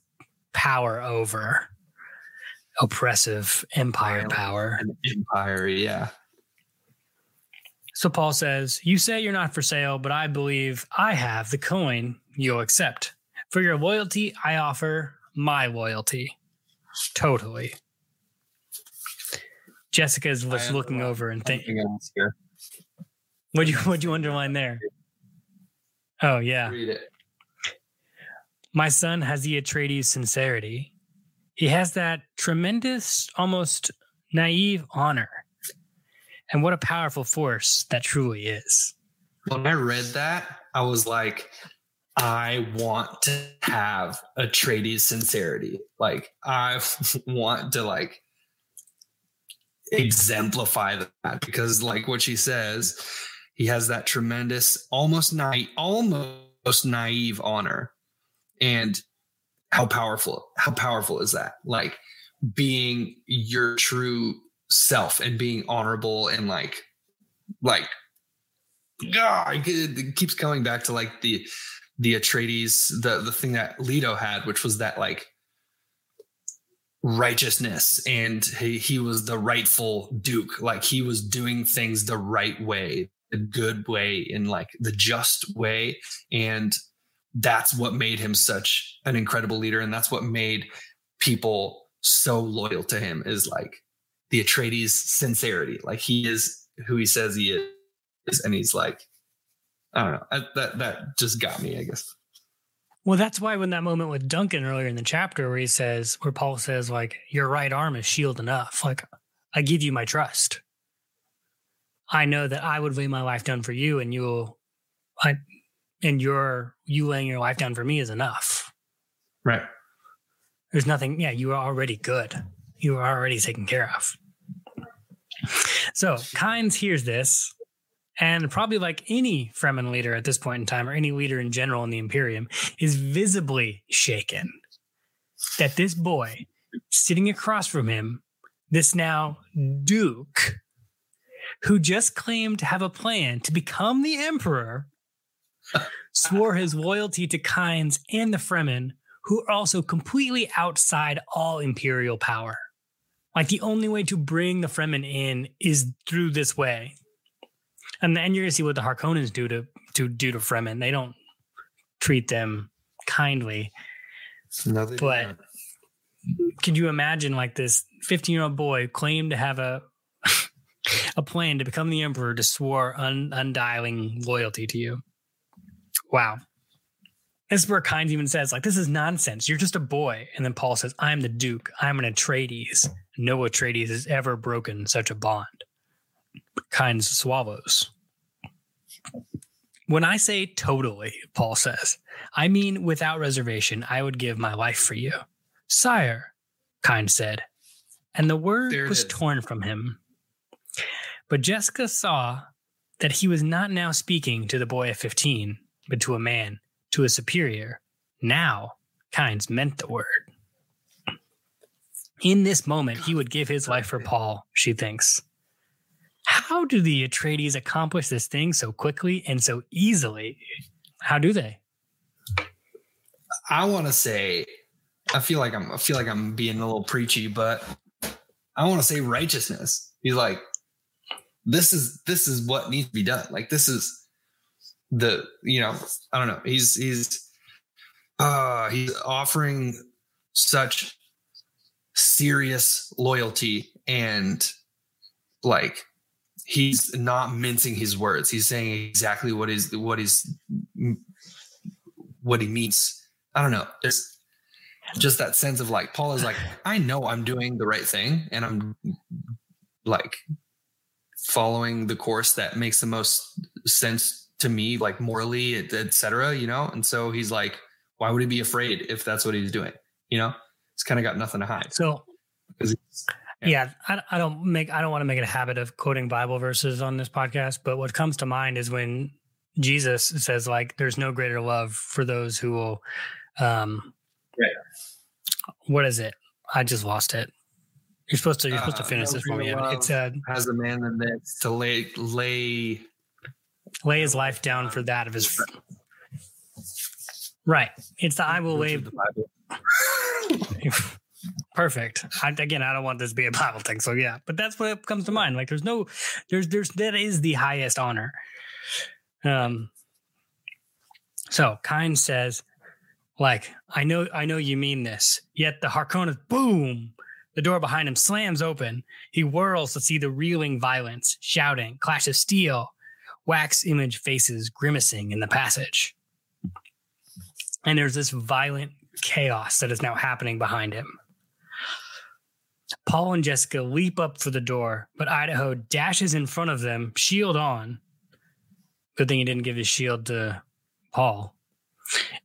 power over oppressive empire power. Empire, yeah. So Paul says, You say you're not for sale, but I believe I have the coin you'll accept. For your loyalty, I offer my loyalty. Totally. Jessica is just looking over and thinking. What'd you what'd you underline there? Oh yeah. Read it. My son has the Atreides sincerity. He has that tremendous, almost naive honor and what a powerful force that truly is. When I read that, I was like, I want to have Atreides sincerity. Like I [LAUGHS] want to like exemplify that because like what she says, he has that tremendous, almost naive, almost naive honor. And how powerful, how powerful is that? Like being your true self and being honorable and like like God, it keeps coming back to like the the Atreides, the the thing that Leto had, which was that like righteousness, and he he was the rightful Duke, like he was doing things the right way, the good way, in like the just way, and that's what made him such an incredible leader, and that's what made people so loyal to him. Is like the Atreides sincerity. Like he is who he says he is, and he's like, I don't know. That that just got me, I guess. Well, that's why when that moment with Duncan earlier in the chapter where he says, where Paul says, like, your right arm is shield enough. Like, I give you my trust. I know that I would lay my life down for you, and you'll, I, and your you laying your life down for me is enough. Right. There's nothing. Yeah, you are already good. You are already taken care of. So Kynes hears this and probably like any Fremen leader at this point in time, or any leader in general in the Imperium, is visibly shaken that this boy sitting across from him, this now Duke, who just claimed to have a plan to become the Emperor, swore his loyalty to Kynes and the Fremen, who are also completely outside all Imperial power. Like the only way to bring the Fremen in is through this way. And then you're gonna see what the Harkonnens do to to do to Fremen. They don't treat them kindly. No, But- don't. Could you imagine like this 15 year old boy claimed to have a [LAUGHS] a plan to become the emperor to swore un, undying loyalty to you? Wow. This is where Kynes even says, like, this is nonsense. You're just a boy. And then Paul says, I'm the Duke. I'm an Atreides. No Atreides has ever broken such a bond. Kynes swallows. When I say totally, Paul says, I mean without reservation, I would give my life for you. Sire, Kynes said. And the word was is. torn from him. But Jessica saw that he was not now speaking to the boy of 15, but to a man, to a superior. Now, Kynes meant the word. In this moment, he would give his life for Paul, she thinks. How do the Atreides accomplish this thing so quickly and so easily? How do they? I want to say, I feel like I'm, I feel like I'm being a little preachy, but I want to say righteousness. He's like, this is this is what needs to be done. Like this is the you know I don't know. He's he's uh he's offering such serious loyalty and like he's not mincing his words. He's saying exactly what is what is what he means. I don't know. There's just that sense of like Paul is like, I know I'm doing the right thing and I'm like following the course that makes the most sense to me, like morally, etc. et you know? And so he's like, why would he be afraid if that's what he's doing? You know, he's kind of got nothing to hide. So, Is yeah, I, I don't make I don't want to make it a habit of quoting Bible verses on this podcast, but what comes to mind is when Jesus says like, "There's no greater love for those who will." Um, Right. What is it? I just lost it. You're supposed to. You're supposed to Uh, finish no this for me. greater Evan. love. It's uh, Has a man in this to lay, lay, lay his life down for that of his. Friend. Right. It's the I will Bible. [LAUGHS] Perfect. I, again, I don't want this to be a Bible thing, so yeah. But that's what comes to mind. Like, there's no, there's, there's that is the highest honor. Um. So Kynes says, like, I know, I know you mean this. Yet the Harkonnen, boom, the door behind him slams open. He whirls to see the reeling violence, shouting, clash of steel, wax image faces grimacing in the passage. And there's this violent chaos that is now happening behind him. Paul and Jessica leap up for the door, but Idaho dashes in front of them, shield on. Good thing he didn't give his shield to Paul,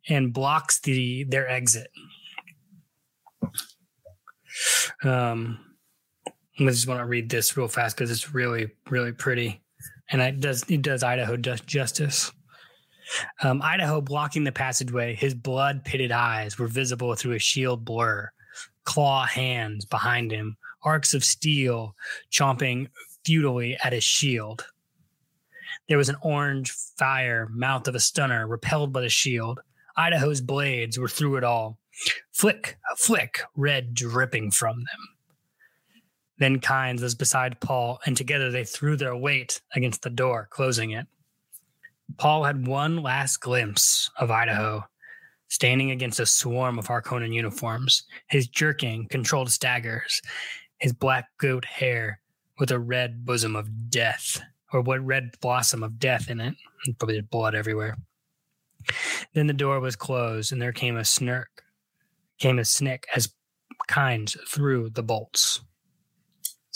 and blocks the their exit. Um, I just want to read this real fast because it's really, really pretty, and it does it does Idaho just justice. Um, Idaho blocking the passageway, his blood pitted eyes were visible through a shield blur. Claw hands behind him, arcs of steel chomping futilely at his shield. There was an orange fire, mouth of a stunner, repelled by the shield. Idaho's blades were through it all. Flick, flick, red dripping from them. Then Kynes was beside Paul, and together they threw their weight against the door, closing it. Paul had one last glimpse of Idaho, standing against a swarm of Harkonnen uniforms, his jerking controlled staggers, his black goat hair with a red bosom of death, or what red blossom of death in it. Probably blood everywhere. Then the door was closed, and there came a snirk, came a snick as Kynes threw the bolts.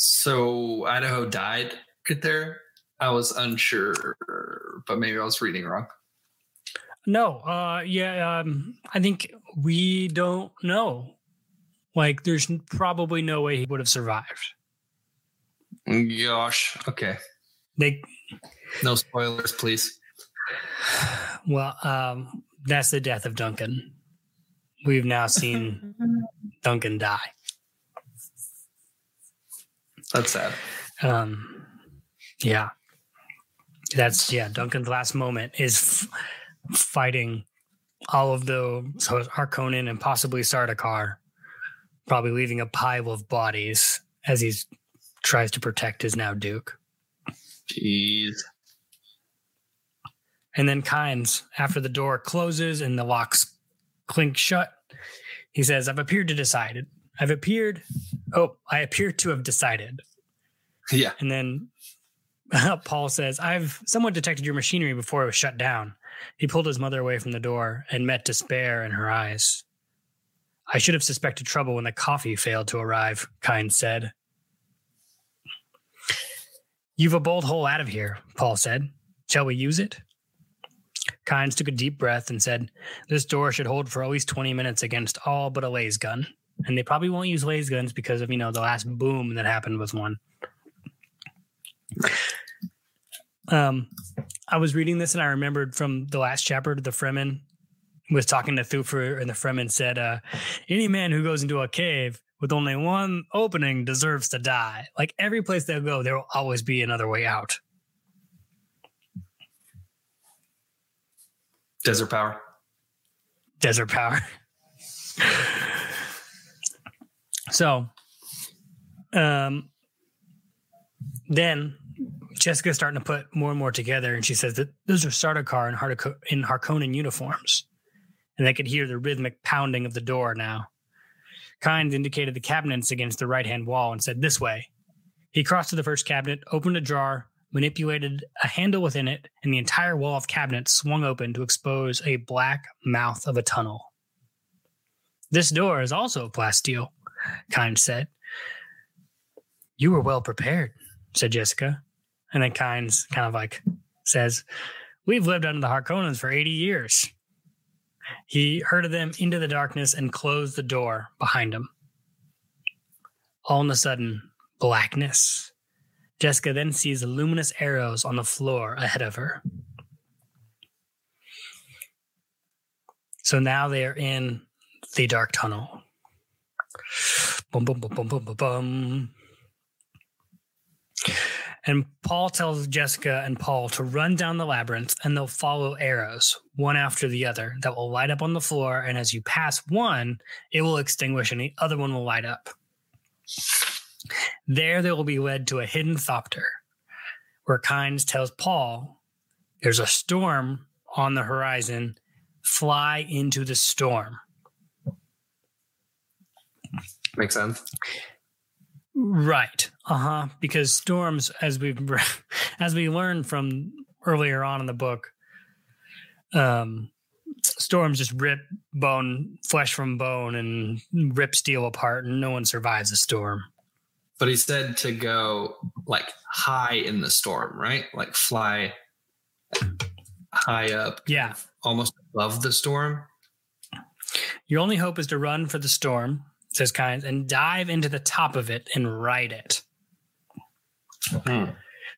So Idaho died right there. I was unsure, but maybe I was reading wrong. No, uh, yeah, um, I think we don't know. Like, there's probably no way he would have survived. Gosh. Okay. They No spoilers, please. well, um, that's the death of Duncan. We've now seen [LAUGHS] Duncan die. That's sad. Um, yeah, that's yeah. Duncan's last moment is f- fighting all of the so Harkonnen and possibly Sardaukar, probably leaving a pile of bodies as he tries to protect his now Duke. Jeez. And then Kynes, after the door closes and the locks clink shut, he says, I've appeared to decide. It. I've appeared, oh, I appear to have decided. Yeah. And then [LAUGHS] Paul says, I've somewhat detected your machinery before it was shut down. He pulled his mother away from the door and met despair in her eyes. I should have suspected trouble when the coffee failed to arrive, Kynes said. You've a bolt hole out of here, Paul said. Shall we use it? Kynes took a deep breath and said, This door should hold for at least 20 minutes against all but a laser gun. And they probably won't use laser guns because of, you know, the last boom that happened with one. Um, I was reading this and I remembered from the last chapter, the Fremen was talking to Thufir, and the Fremen said, uh, Any man who goes into a cave with only one opening deserves to die. Like every place they'll go, there will always be another way out. Desert power. desert power. [LAUGHS] so, um, then Jessica's starting to put more and more together, and she says that those are Sardaukar in, Hardaco- in Harkonnen uniforms, and they could hear the rhythmic pounding of the door now. Kynes indicated the cabinets against the right hand wall and said, This way. He crossed to the first cabinet, opened a drawer, manipulated a handle within it, and the entire wall of cabinets swung open to expose a black mouth of a tunnel. This door is also plasteel, Kynes said. You were well prepared, said Jessica. And then Kynes kind of like says, We've lived under the Harkonnens for 80 years. He herded them into the darkness and closed the door behind him. All of a sudden, blackness. Jessica then sees luminous arrows on the floor ahead of her. So now they are in the dark tunnel. Boom, boom, boom, boom, boom, boom, boom. And Paul tells Jessica and Paul to run down the labyrinth and they'll follow arrows, one after the other, that will light up on the floor. And as you pass one, it will extinguish and the other one will light up. There, they will be led to a hidden thopter, where Kynes tells Paul, There's a storm on the horizon. Fly into the storm. Makes sense. Right. Uh huh. Because storms, as we [LAUGHS] as we learned from earlier on in the book, um, storms just rip bone, flesh from bone, and rip steel apart, and no one survives a storm. But he said to go like high in the storm, right? Like fly high up, Yeah. almost above the storm. Your only hope is to run for the storm, says Kynes, and dive into the top of it and ride it. Hmm.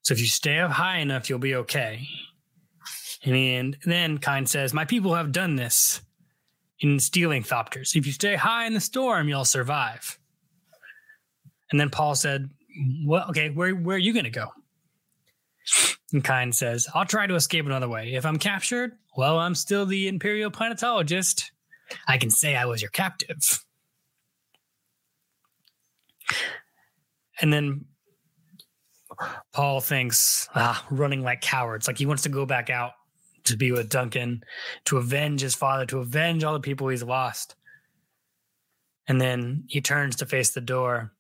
So if you stay up high enough, you'll be okay. And then Kynes says, My people have done this in stealing Thopters. If you stay high in the storm, you'll survive. And then Paul said, Well, okay, where, where are you going to go? And Kynes says, I'll try to escape another way. If I'm captured, well, I'm still the Imperial Planetologist. I can say I was your captive. And then Paul thinks, ah, running like cowards. Like he wants to go back out to be with Duncan, to avenge his father, to avenge all the people he's lost. And then he turns to face the door.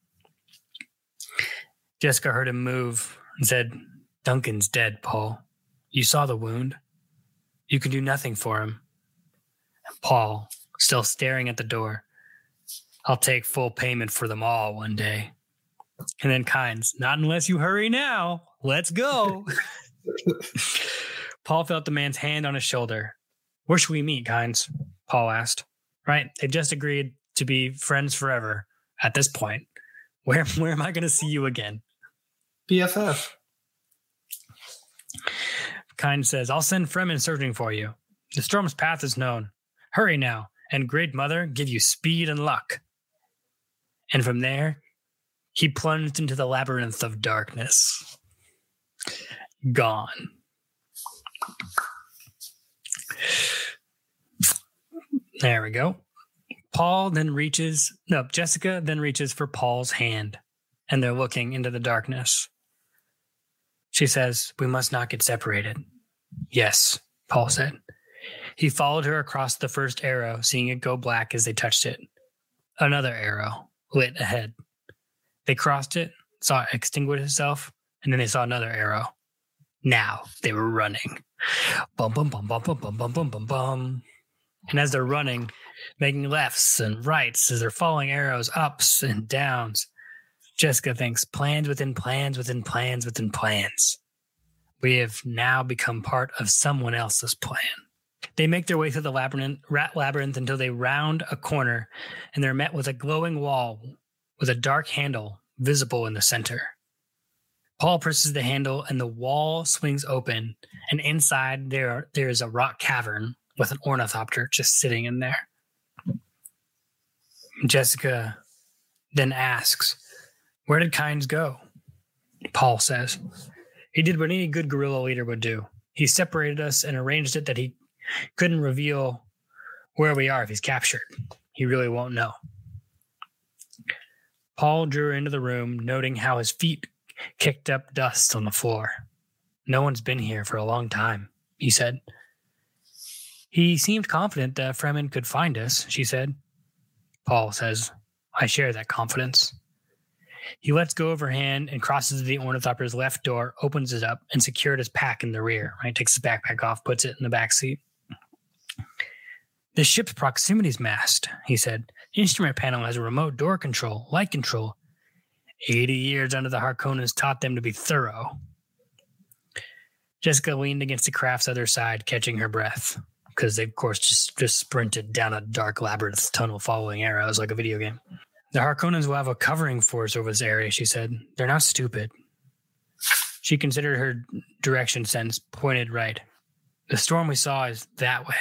Jessica heard him move and said, Duncan's dead, Paul. You saw the wound. You can do nothing for him. And Paul, still staring at the door, I'll take full payment for them all one day. And then Kynes, not unless you hurry now. Let's go. [LAUGHS] Paul felt the man's hand on his shoulder. Where should we meet, Kynes? Paul asked. Right? They just agreed to be friends forever at this point. Where [LAUGHS] where am I gonna see you again? BFF. Kynes says, I'll send Fremen searching for you. The storm's path is known. Hurry now, and Great Mother give you speed and luck. And from there, he plunged into the labyrinth of darkness. Gone. There we go. Paul then reaches, no, Jessica then reaches for Paul's hand, and they're looking into the darkness. She says, We must not get separated. Yes, Paul said. He followed her across the first arrow, seeing it go black as they touched it. Another arrow lit ahead. They crossed it, saw it extinguish itself, and then they saw another arrow. Now they were running. Bum bum bum bum bum bum bum bum bum bum. And as they're running, making lefts and rights as they're following arrows, ups and downs, Jessica thinks plans within plans within plans within plans. We have now become part of someone else's plan. They make their way through the labyrinth, rat labyrinth until they round a corner and they're met with a glowing wall with a dark handle visible in the center. Paul presses the handle and the wall swings open, and inside there there is a rock cavern with an ornithopter just sitting in there. Jessica then asks, Where did Kynes go? Paul says, He did what any good guerrilla leader would do. He separated us and arranged it that he couldn't reveal where we are if he's captured. He really won't know. Paul drew into the room, noting how his feet kicked up dust on the floor. No one's been here for a long time, he said. He seemed confident that Fremen could find us, she said. Paul says, I share that confidence. He lets go of her hand and crosses the ornithopter's left door, opens it up, and secured his pack in the rear. Right, takes his backpack off, puts it in the back seat. The ship's proximities mast, he said. Instrument panel has a remote door control, light control. 80 years under the Harkonnens taught them to be thorough. Jessica leaned against the craft's other side, catching her breath, because they, of course, just, just sprinted down a dark labyrinth tunnel following arrows like a video game. The Harkonnens will have a covering force over this area, she said. They're not stupid. She considered her direction sense pointed right. The storm we saw is that way.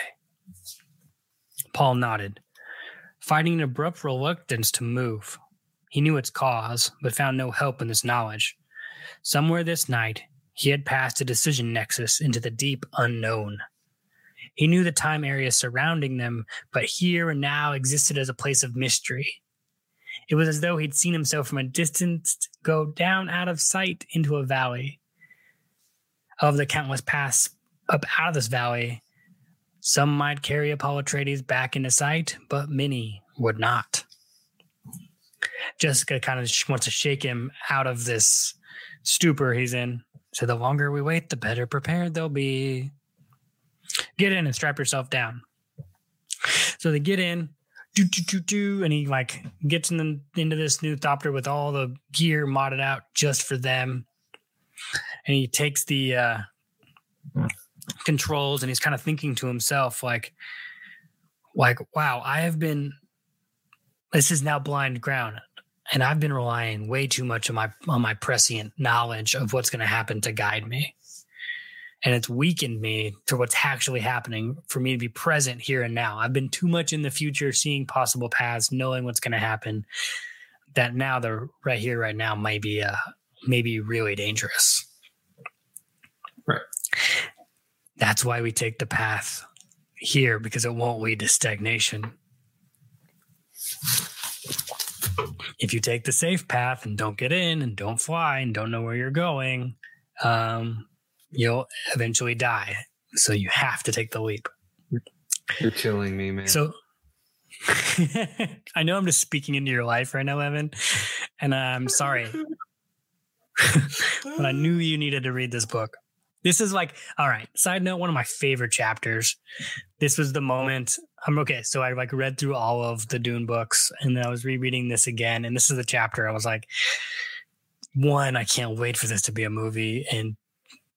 Paul nodded, fighting an abrupt reluctance to move. He knew its cause, but found no help in this knowledge. Somewhere this night, he had passed a decision nexus into the deep unknown. He knew the time area surrounding them, but here and now existed as a place of mystery. It was as though he'd seen himself from a distance go down out of sight into a valley. Of the countless paths up out of this valley, some might carry a Paul Atreides back into sight, but many would not. Jessica kind of wants to shake him out of this stupor he's in. So the longer we wait, the better prepared they'll be. Get in and strap yourself down. So they get in, do do do do, and he like gets in the, into this new thopter with all the gear modded out just for them. And he takes the uh, controls and he's kind of thinking to himself like, like, wow, I have been. This is now blind ground and I've been relying way too much on my on my prescient knowledge of what's going to happen to guide me. And it's weakened me to what's actually happening for me to be present here and now. I've been too much in the future, seeing possible paths, knowing what's going to happen. That now the right here, right now, might be uh, maybe really dangerous. Right. That's why we take the path here because it won't lead to stagnation if you take the safe path and don't get in and don't fly and don't know where you're going, um, you'll eventually die. So you have to take the leap. You're killing me, man. So [LAUGHS] I know I'm just speaking into your life right now, Evan, and I'm sorry. [LAUGHS] but I knew you needed to read this book. This is like, all right, side note, one of my favorite chapters. This was the moment I'm okay. So I like read through all of the Dune books and then I was rereading this again. And this is the chapter I was like, one, I can't wait for this to be a movie. And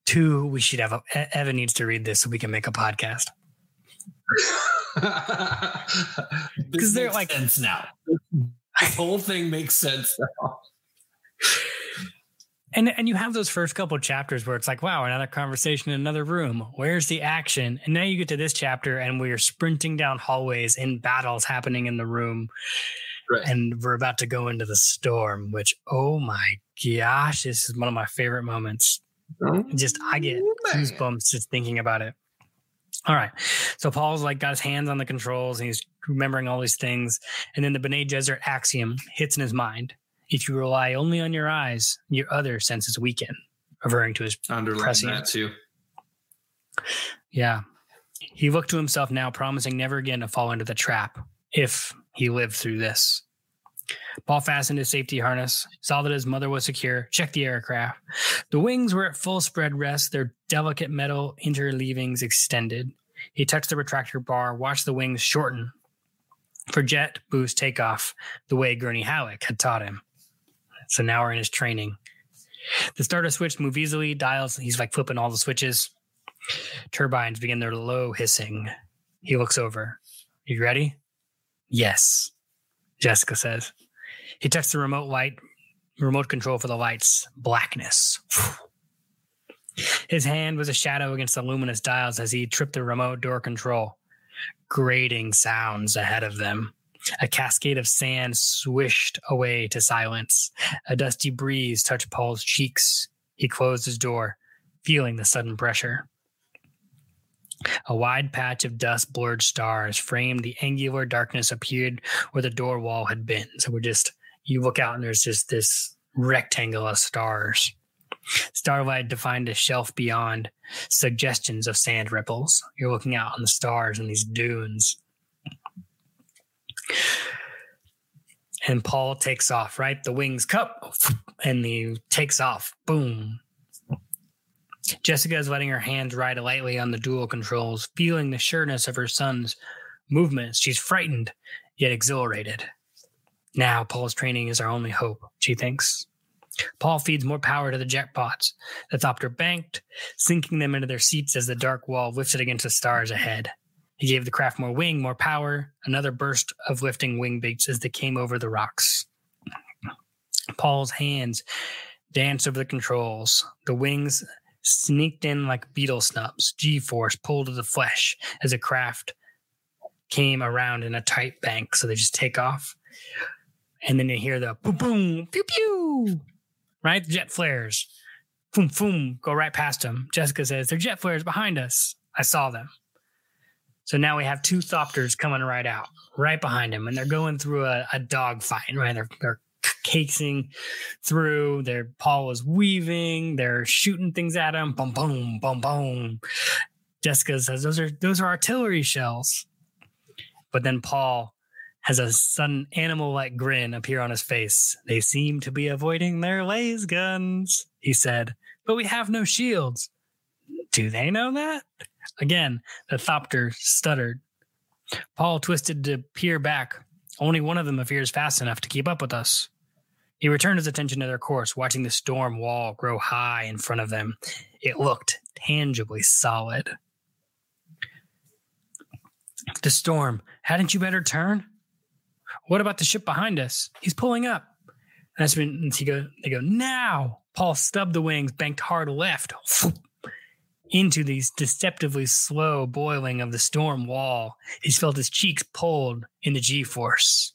two, we should have a, Evan needs to read this so we can make a podcast. [LAUGHS] Because they're like sense now. [LAUGHS] This whole thing makes sense now. And and you have those first couple chapters where it's like, wow, another conversation in another room. Where's the action? And now you get to this chapter and we're sprinting down hallways in battles happening in the room. Right. And we're about to go into the storm, which oh my gosh, this is one of my favorite moments. Oh, just I get goosebumps just thinking about it. All right. So Paul's like got his hands on the controls and he's remembering all these things. And then the Bene Gesserit axiom hits in his mind. If you rely only on your eyes, your other senses weaken, referring to his underline that too. Yeah. He looked to himself now, promising never again to fall into the trap if he lived through this. Paul fastened his safety harness, saw that his mother was secure, checked the aircraft. The wings were at full spread rest, their delicate metal interleavings extended. He touched the retractor bar, watched the wings shorten for jet boost takeoff the way Gurney Halleck had taught him. So now we're in his training. The starter switch moves easily, dials, he's like flipping all the switches. Turbines begin their low hissing. He looks over. You ready? Yes, Jessica says. He touched the remote light, remote control for the lights. Blackness. [SIGHS] His hand was a shadow against the luminous dials as he tripped the remote door control. Grating sounds ahead of them. A cascade of sand swished away to silence. A dusty breeze touched Paul's cheeks. He closed his door, feeling the sudden pressure. A wide patch of dust blurred stars framed the angular darkness appeared where the door wall had been. So we're just, you look out and there's just this rectangle of stars. Starlight defined a shelf beyond, suggestions of sand ripples. You're looking out on the stars and these dunes. And Paul takes off, right? The wings cup and he takes off. Boom. Jessica is letting her hands ride lightly on the dual controls, feeling the sureness of her son's movements. She's frightened, yet exhilarated. Now, Paul's training is our only hope, she thinks. Paul feeds more power to the jetpods. The Thopter banked, sinking them into their seats as the dark wall lifted against the stars ahead. He gave the craft more wing, more power, another burst of lifting wing beats as they came over the rocks. Paul's hands danced over the controls. The wings sneaked in like beetle snubs. G force pulled to the flesh as the craft came around in a tight bank. So they just take off. And then you hear the boom, boom, pew, pew, right? The jet flares. Boom, boom, go right past them. Jessica says, They're jet flares behind us. I saw them. So now we have two Thopters coming right out, right behind him, and they're going through a, a dog fight, right? They're, they're casing through. Their Paul is weaving. They're shooting things at him. Boom, boom, boom, boom. Jessica says those are those are artillery shells. But then Paul has a sudden animal-like grin appear on his face. They seem to be avoiding their laser guns, he said. But we have no shields. Do they know that? Again, the Thopter stuttered. Paul twisted to peer back. Only one of them appears fast enough to keep up with us. He returned his attention to their course, watching the storm wall grow high in front of them. It looked tangibly solid. The storm. Hadn't you better turn? What about the ship behind us? He's pulling up. That's when he go, they go, now. Paul stubbed the wings, banked hard left into these deceptively slow boiling of the storm wall. He felt his cheeks pulled in the G force.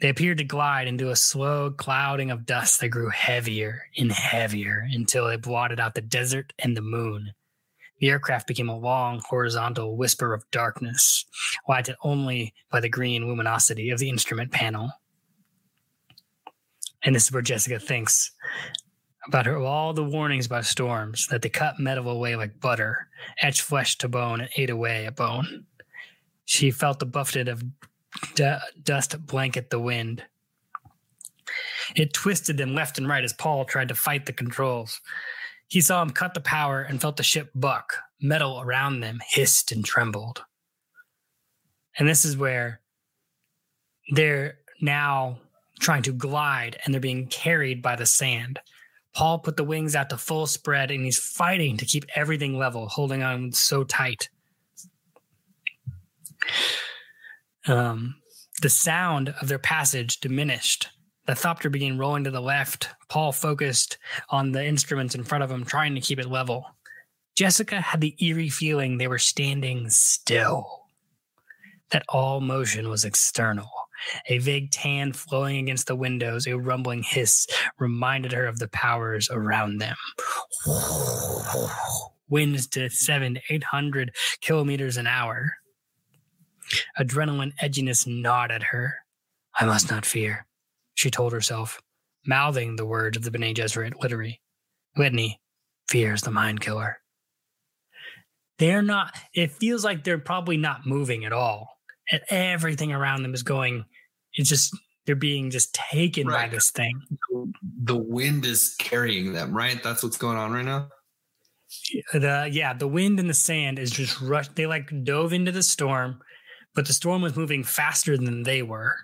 They appeared to glide into a slow clouding of dust that grew heavier and heavier until it blotted out the desert and the moon. The aircraft became a long horizontal whisper of darkness, lighted only by the green luminosity of the instrument panel. And this is where Jessica thinks about her all the warnings about storms that they cut metal away like butter, etched flesh to bone, and ate away at bone. She felt the buffet of d- dust blanket the wind. It twisted them left and right as Paul tried to fight the controls. He saw him cut the power and felt the ship buck. Metal around them hissed and trembled. And this is where they're now trying to glide and they're being carried by the sand. Paul put the wings out to full spread and he's fighting to keep everything level, holding on so tight. Um, the sound of their passage diminished. The thopter began rolling to the left. Paul focused on the instruments in front of him, trying to keep it level. Jessica had the eerie feeling they were standing still, that all motion was external. A vague tan flowing against the windows, a rumbling hiss reminded her of the powers around them. [SIGHS] Winds to seven eight hundred kilometers an hour. Adrenaline edginess gnawed at her. I must not fear, she told herself, mouthing the words of the Bene Gesserit litany. Litany, fear is the mind killer. They're not, it feels like they're probably not moving at all. And everything around them is going, it's just, they're being just taken right. by this thing. The wind is carrying them, right? That's what's going on right now. The yeah, the wind and the sand is just rushed. They like dove into the storm, but the storm was moving faster than they were.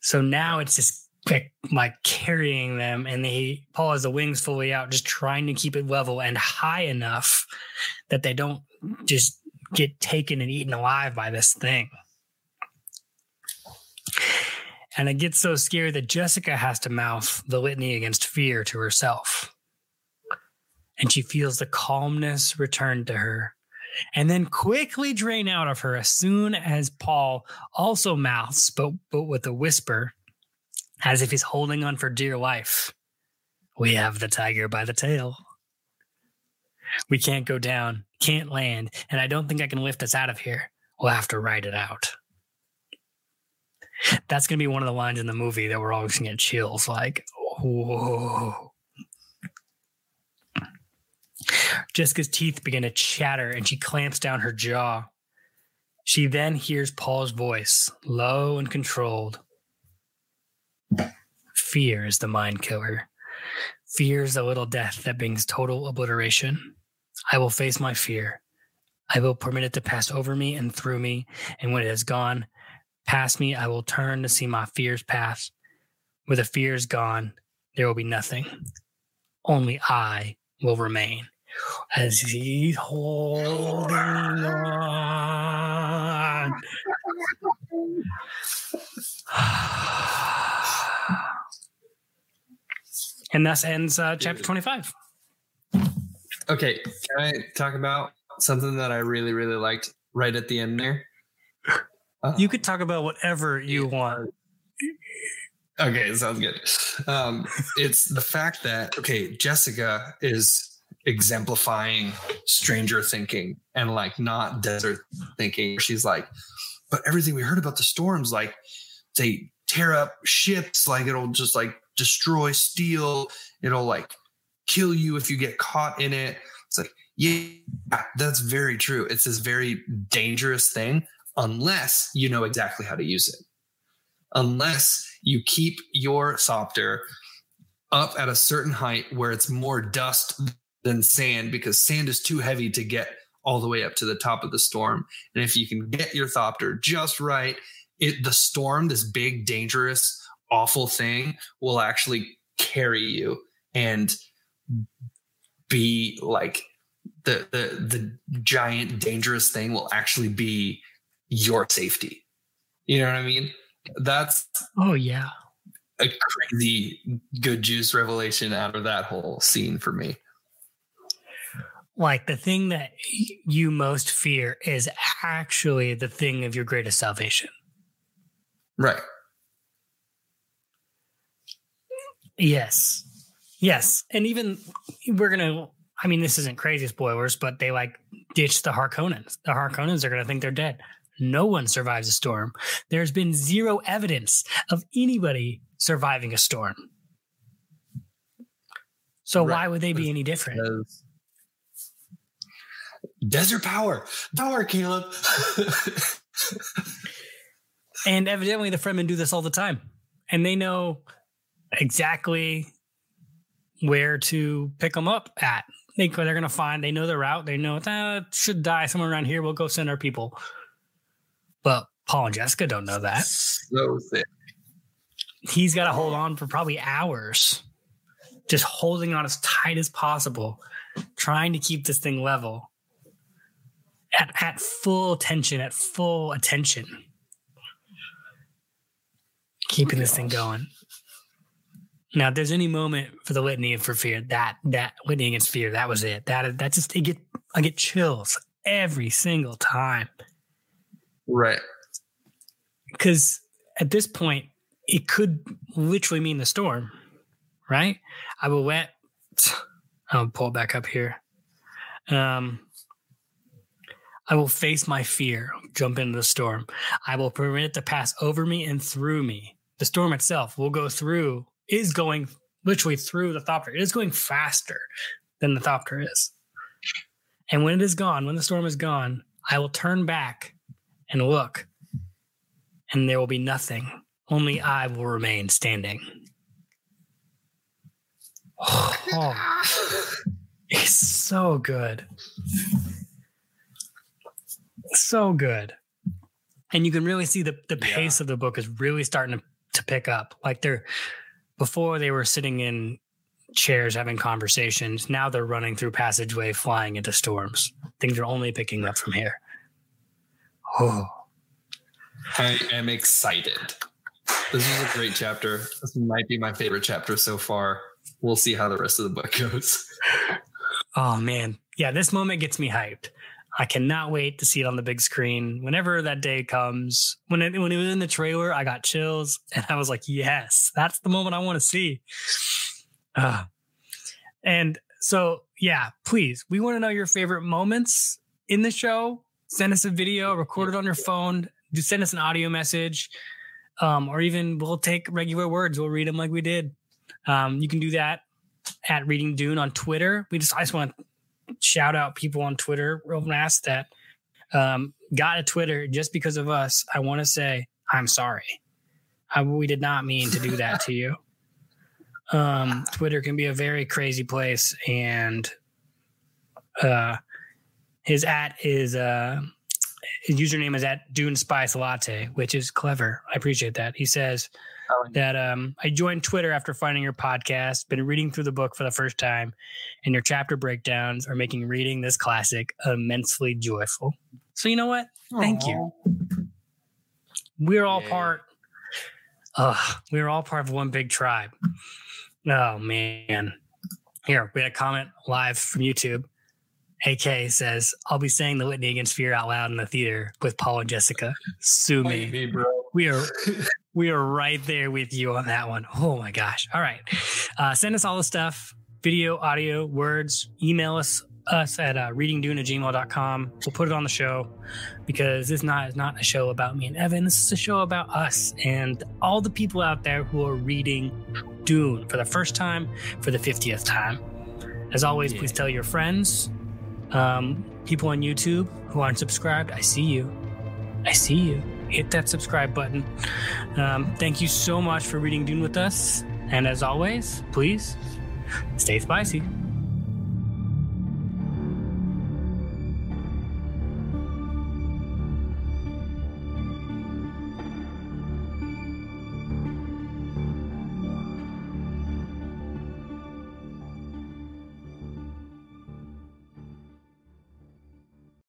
So now it's just like carrying them, and they Paul has the wings fully out, just trying to keep it level and high enough that they don't just get taken and eaten alive by this thing. And it gets so scary that Jessica has to mouth the litany against fear to herself. And she feels the calmness return to her and then quickly drain out of her as soon as Paul also mouths, but, but with a whisper, as if he's holding on for dear life. We have the tiger by the tail. We can't go down, can't land, and I don't think I can lift us out of here. We'll have to ride it out. That's going to be one of the lines in the movie that we're always going to get chills like, whoa. Jessica's teeth begin to chatter and she clamps down her jaw. She then hears Paul's voice, low and controlled. Fear is the mind killer. Fear is the little death that brings total obliteration. I will face my fear. I will permit it to pass over me and through me. And when it has gone past me, I will turn to see my fears pass. Where the fear is gone, there will be nothing. Only I will remain as he's holding on. [SIGHS] and thus ends uh, chapter 25. Okay, can I talk about something that I really, really liked right at the end there? Uh, [LAUGHS] you could talk about whatever you want. Okay, sounds good. Um, it's the fact that okay, Jessica is exemplifying stranger thinking and like not desert thinking. She's like, but everything we heard about the storms, like they tear up ships, like it'll just like destroy steel, it'll like kill you if you get caught in it. It's like, yeah, that's very true. It's this very dangerous thing unless you know exactly how to use it. Unless you keep your Thopter up at a certain height where it's more dust than sand because sand is too heavy to get all the way up to the top of the storm. And if you can get your Thopter just right, it the storm, this big, dangerous, awful thing, will actually carry you and be like the the the giant dangerous thing will actually be your safety. You know what I mean? That's oh yeah. A crazy good juice revelation out of that whole scene for me like the thing that you most fear is actually the thing of your greatest salvation. Right. Yes. Yes. And even we're going to, I mean, this isn't crazy spoilers, but they like ditch the Harkonnens. The Harkonnens are going to think they're dead. No one survives a storm. There's been zero evidence of anybody surviving a storm. So right. why would they be any different? Because Desert power, power, Caleb. [LAUGHS] and evidently, the Fremen do this all the time, and they know exactly where to pick them up at. They, they're going to find. They know the route. They know that should die somewhere around here. We'll go send our people. But Paul and Jessica don't know that. So thick. He's got to hold on for probably hours, just holding on as tight as possible, trying to keep this thing level at, at full tension, at full attention. keeping this thing going. Now, if there's any moment for the litany for fear, that that litany against fear, that was it. That that just it get I get chills every single time. Right. Because at this point, it could literally mean the storm, right? I will let [SNIFFS] I'll pull back up here. Um I will face my fear, jump into the storm. I will permit it to pass over me and through me. The storm itself will go through, is going literally through the Thopter. It is going faster than the Thopter is. And when it is gone, when the storm is gone, I will turn back and look, and there will be nothing. Only I will remain standing. Oh, it's so good so good. And you can really see the, the pace yeah. of the book is really starting to, to pick up. Like they're before they were sitting in chairs having conversations. Now they're running through passageway, flying into storms. Things are only picking up from here. Oh. I am excited. This is a great chapter. This might be my favorite chapter so far. We'll see how the rest of the book goes. Oh man. Yeah, this moment gets me hyped. I cannot wait to see it on the big screen whenever that day comes. When it when it was in the trailer, I got chills [LAUGHS] and I was like, "Yes, that's the moment I want to see." Uh, and so, yeah, please, we want to know your favorite moments in the show. Send us a video, record it on your phone. Do send us an audio message, um, or even we'll take regular words. We'll read them like we did. Um, you can do that at Reading Dune on Twitter. We just I just want to shout out people on Twitter real fast that um, got a Twitter just because of us. I want to say I'm sorry. I, we did not mean to do that to you. [LAUGHS] Um, Twitter can be a very crazy place, and uh, his at is uh, his username is at Dune Spice Latte, which is clever. I appreciate that. He says that um, I joined Twitter after finding your podcast, been reading through the book for the first time, and your chapter breakdowns are making reading this classic immensely joyful. So you know what? Thank Aww. you. We're all yeah. part. Uh, we're all part of one big tribe. Oh man. Here, we had a comment live from YouTube. AK says, I'll be saying the litany against fear out loud in the theater with Paul and Jessica. Sue me. me bro. We are [LAUGHS] we are right there with you on that one. Oh my gosh. All right. Uh, send us all the stuff video, audio, words. Email us us at uh, readingdune at gmail.com. We'll put it on the show because this is not, is not a show about me and Evan. This is a show about us and all the people out there who are reading Dune for the first time, for the 50th time. As always, yeah. please tell your friends, um, people on YouTube who aren't subscribed. I see you. I see you hit that subscribe button. Um, thank you so much for reading Dune with us. And as always, please stay spicy.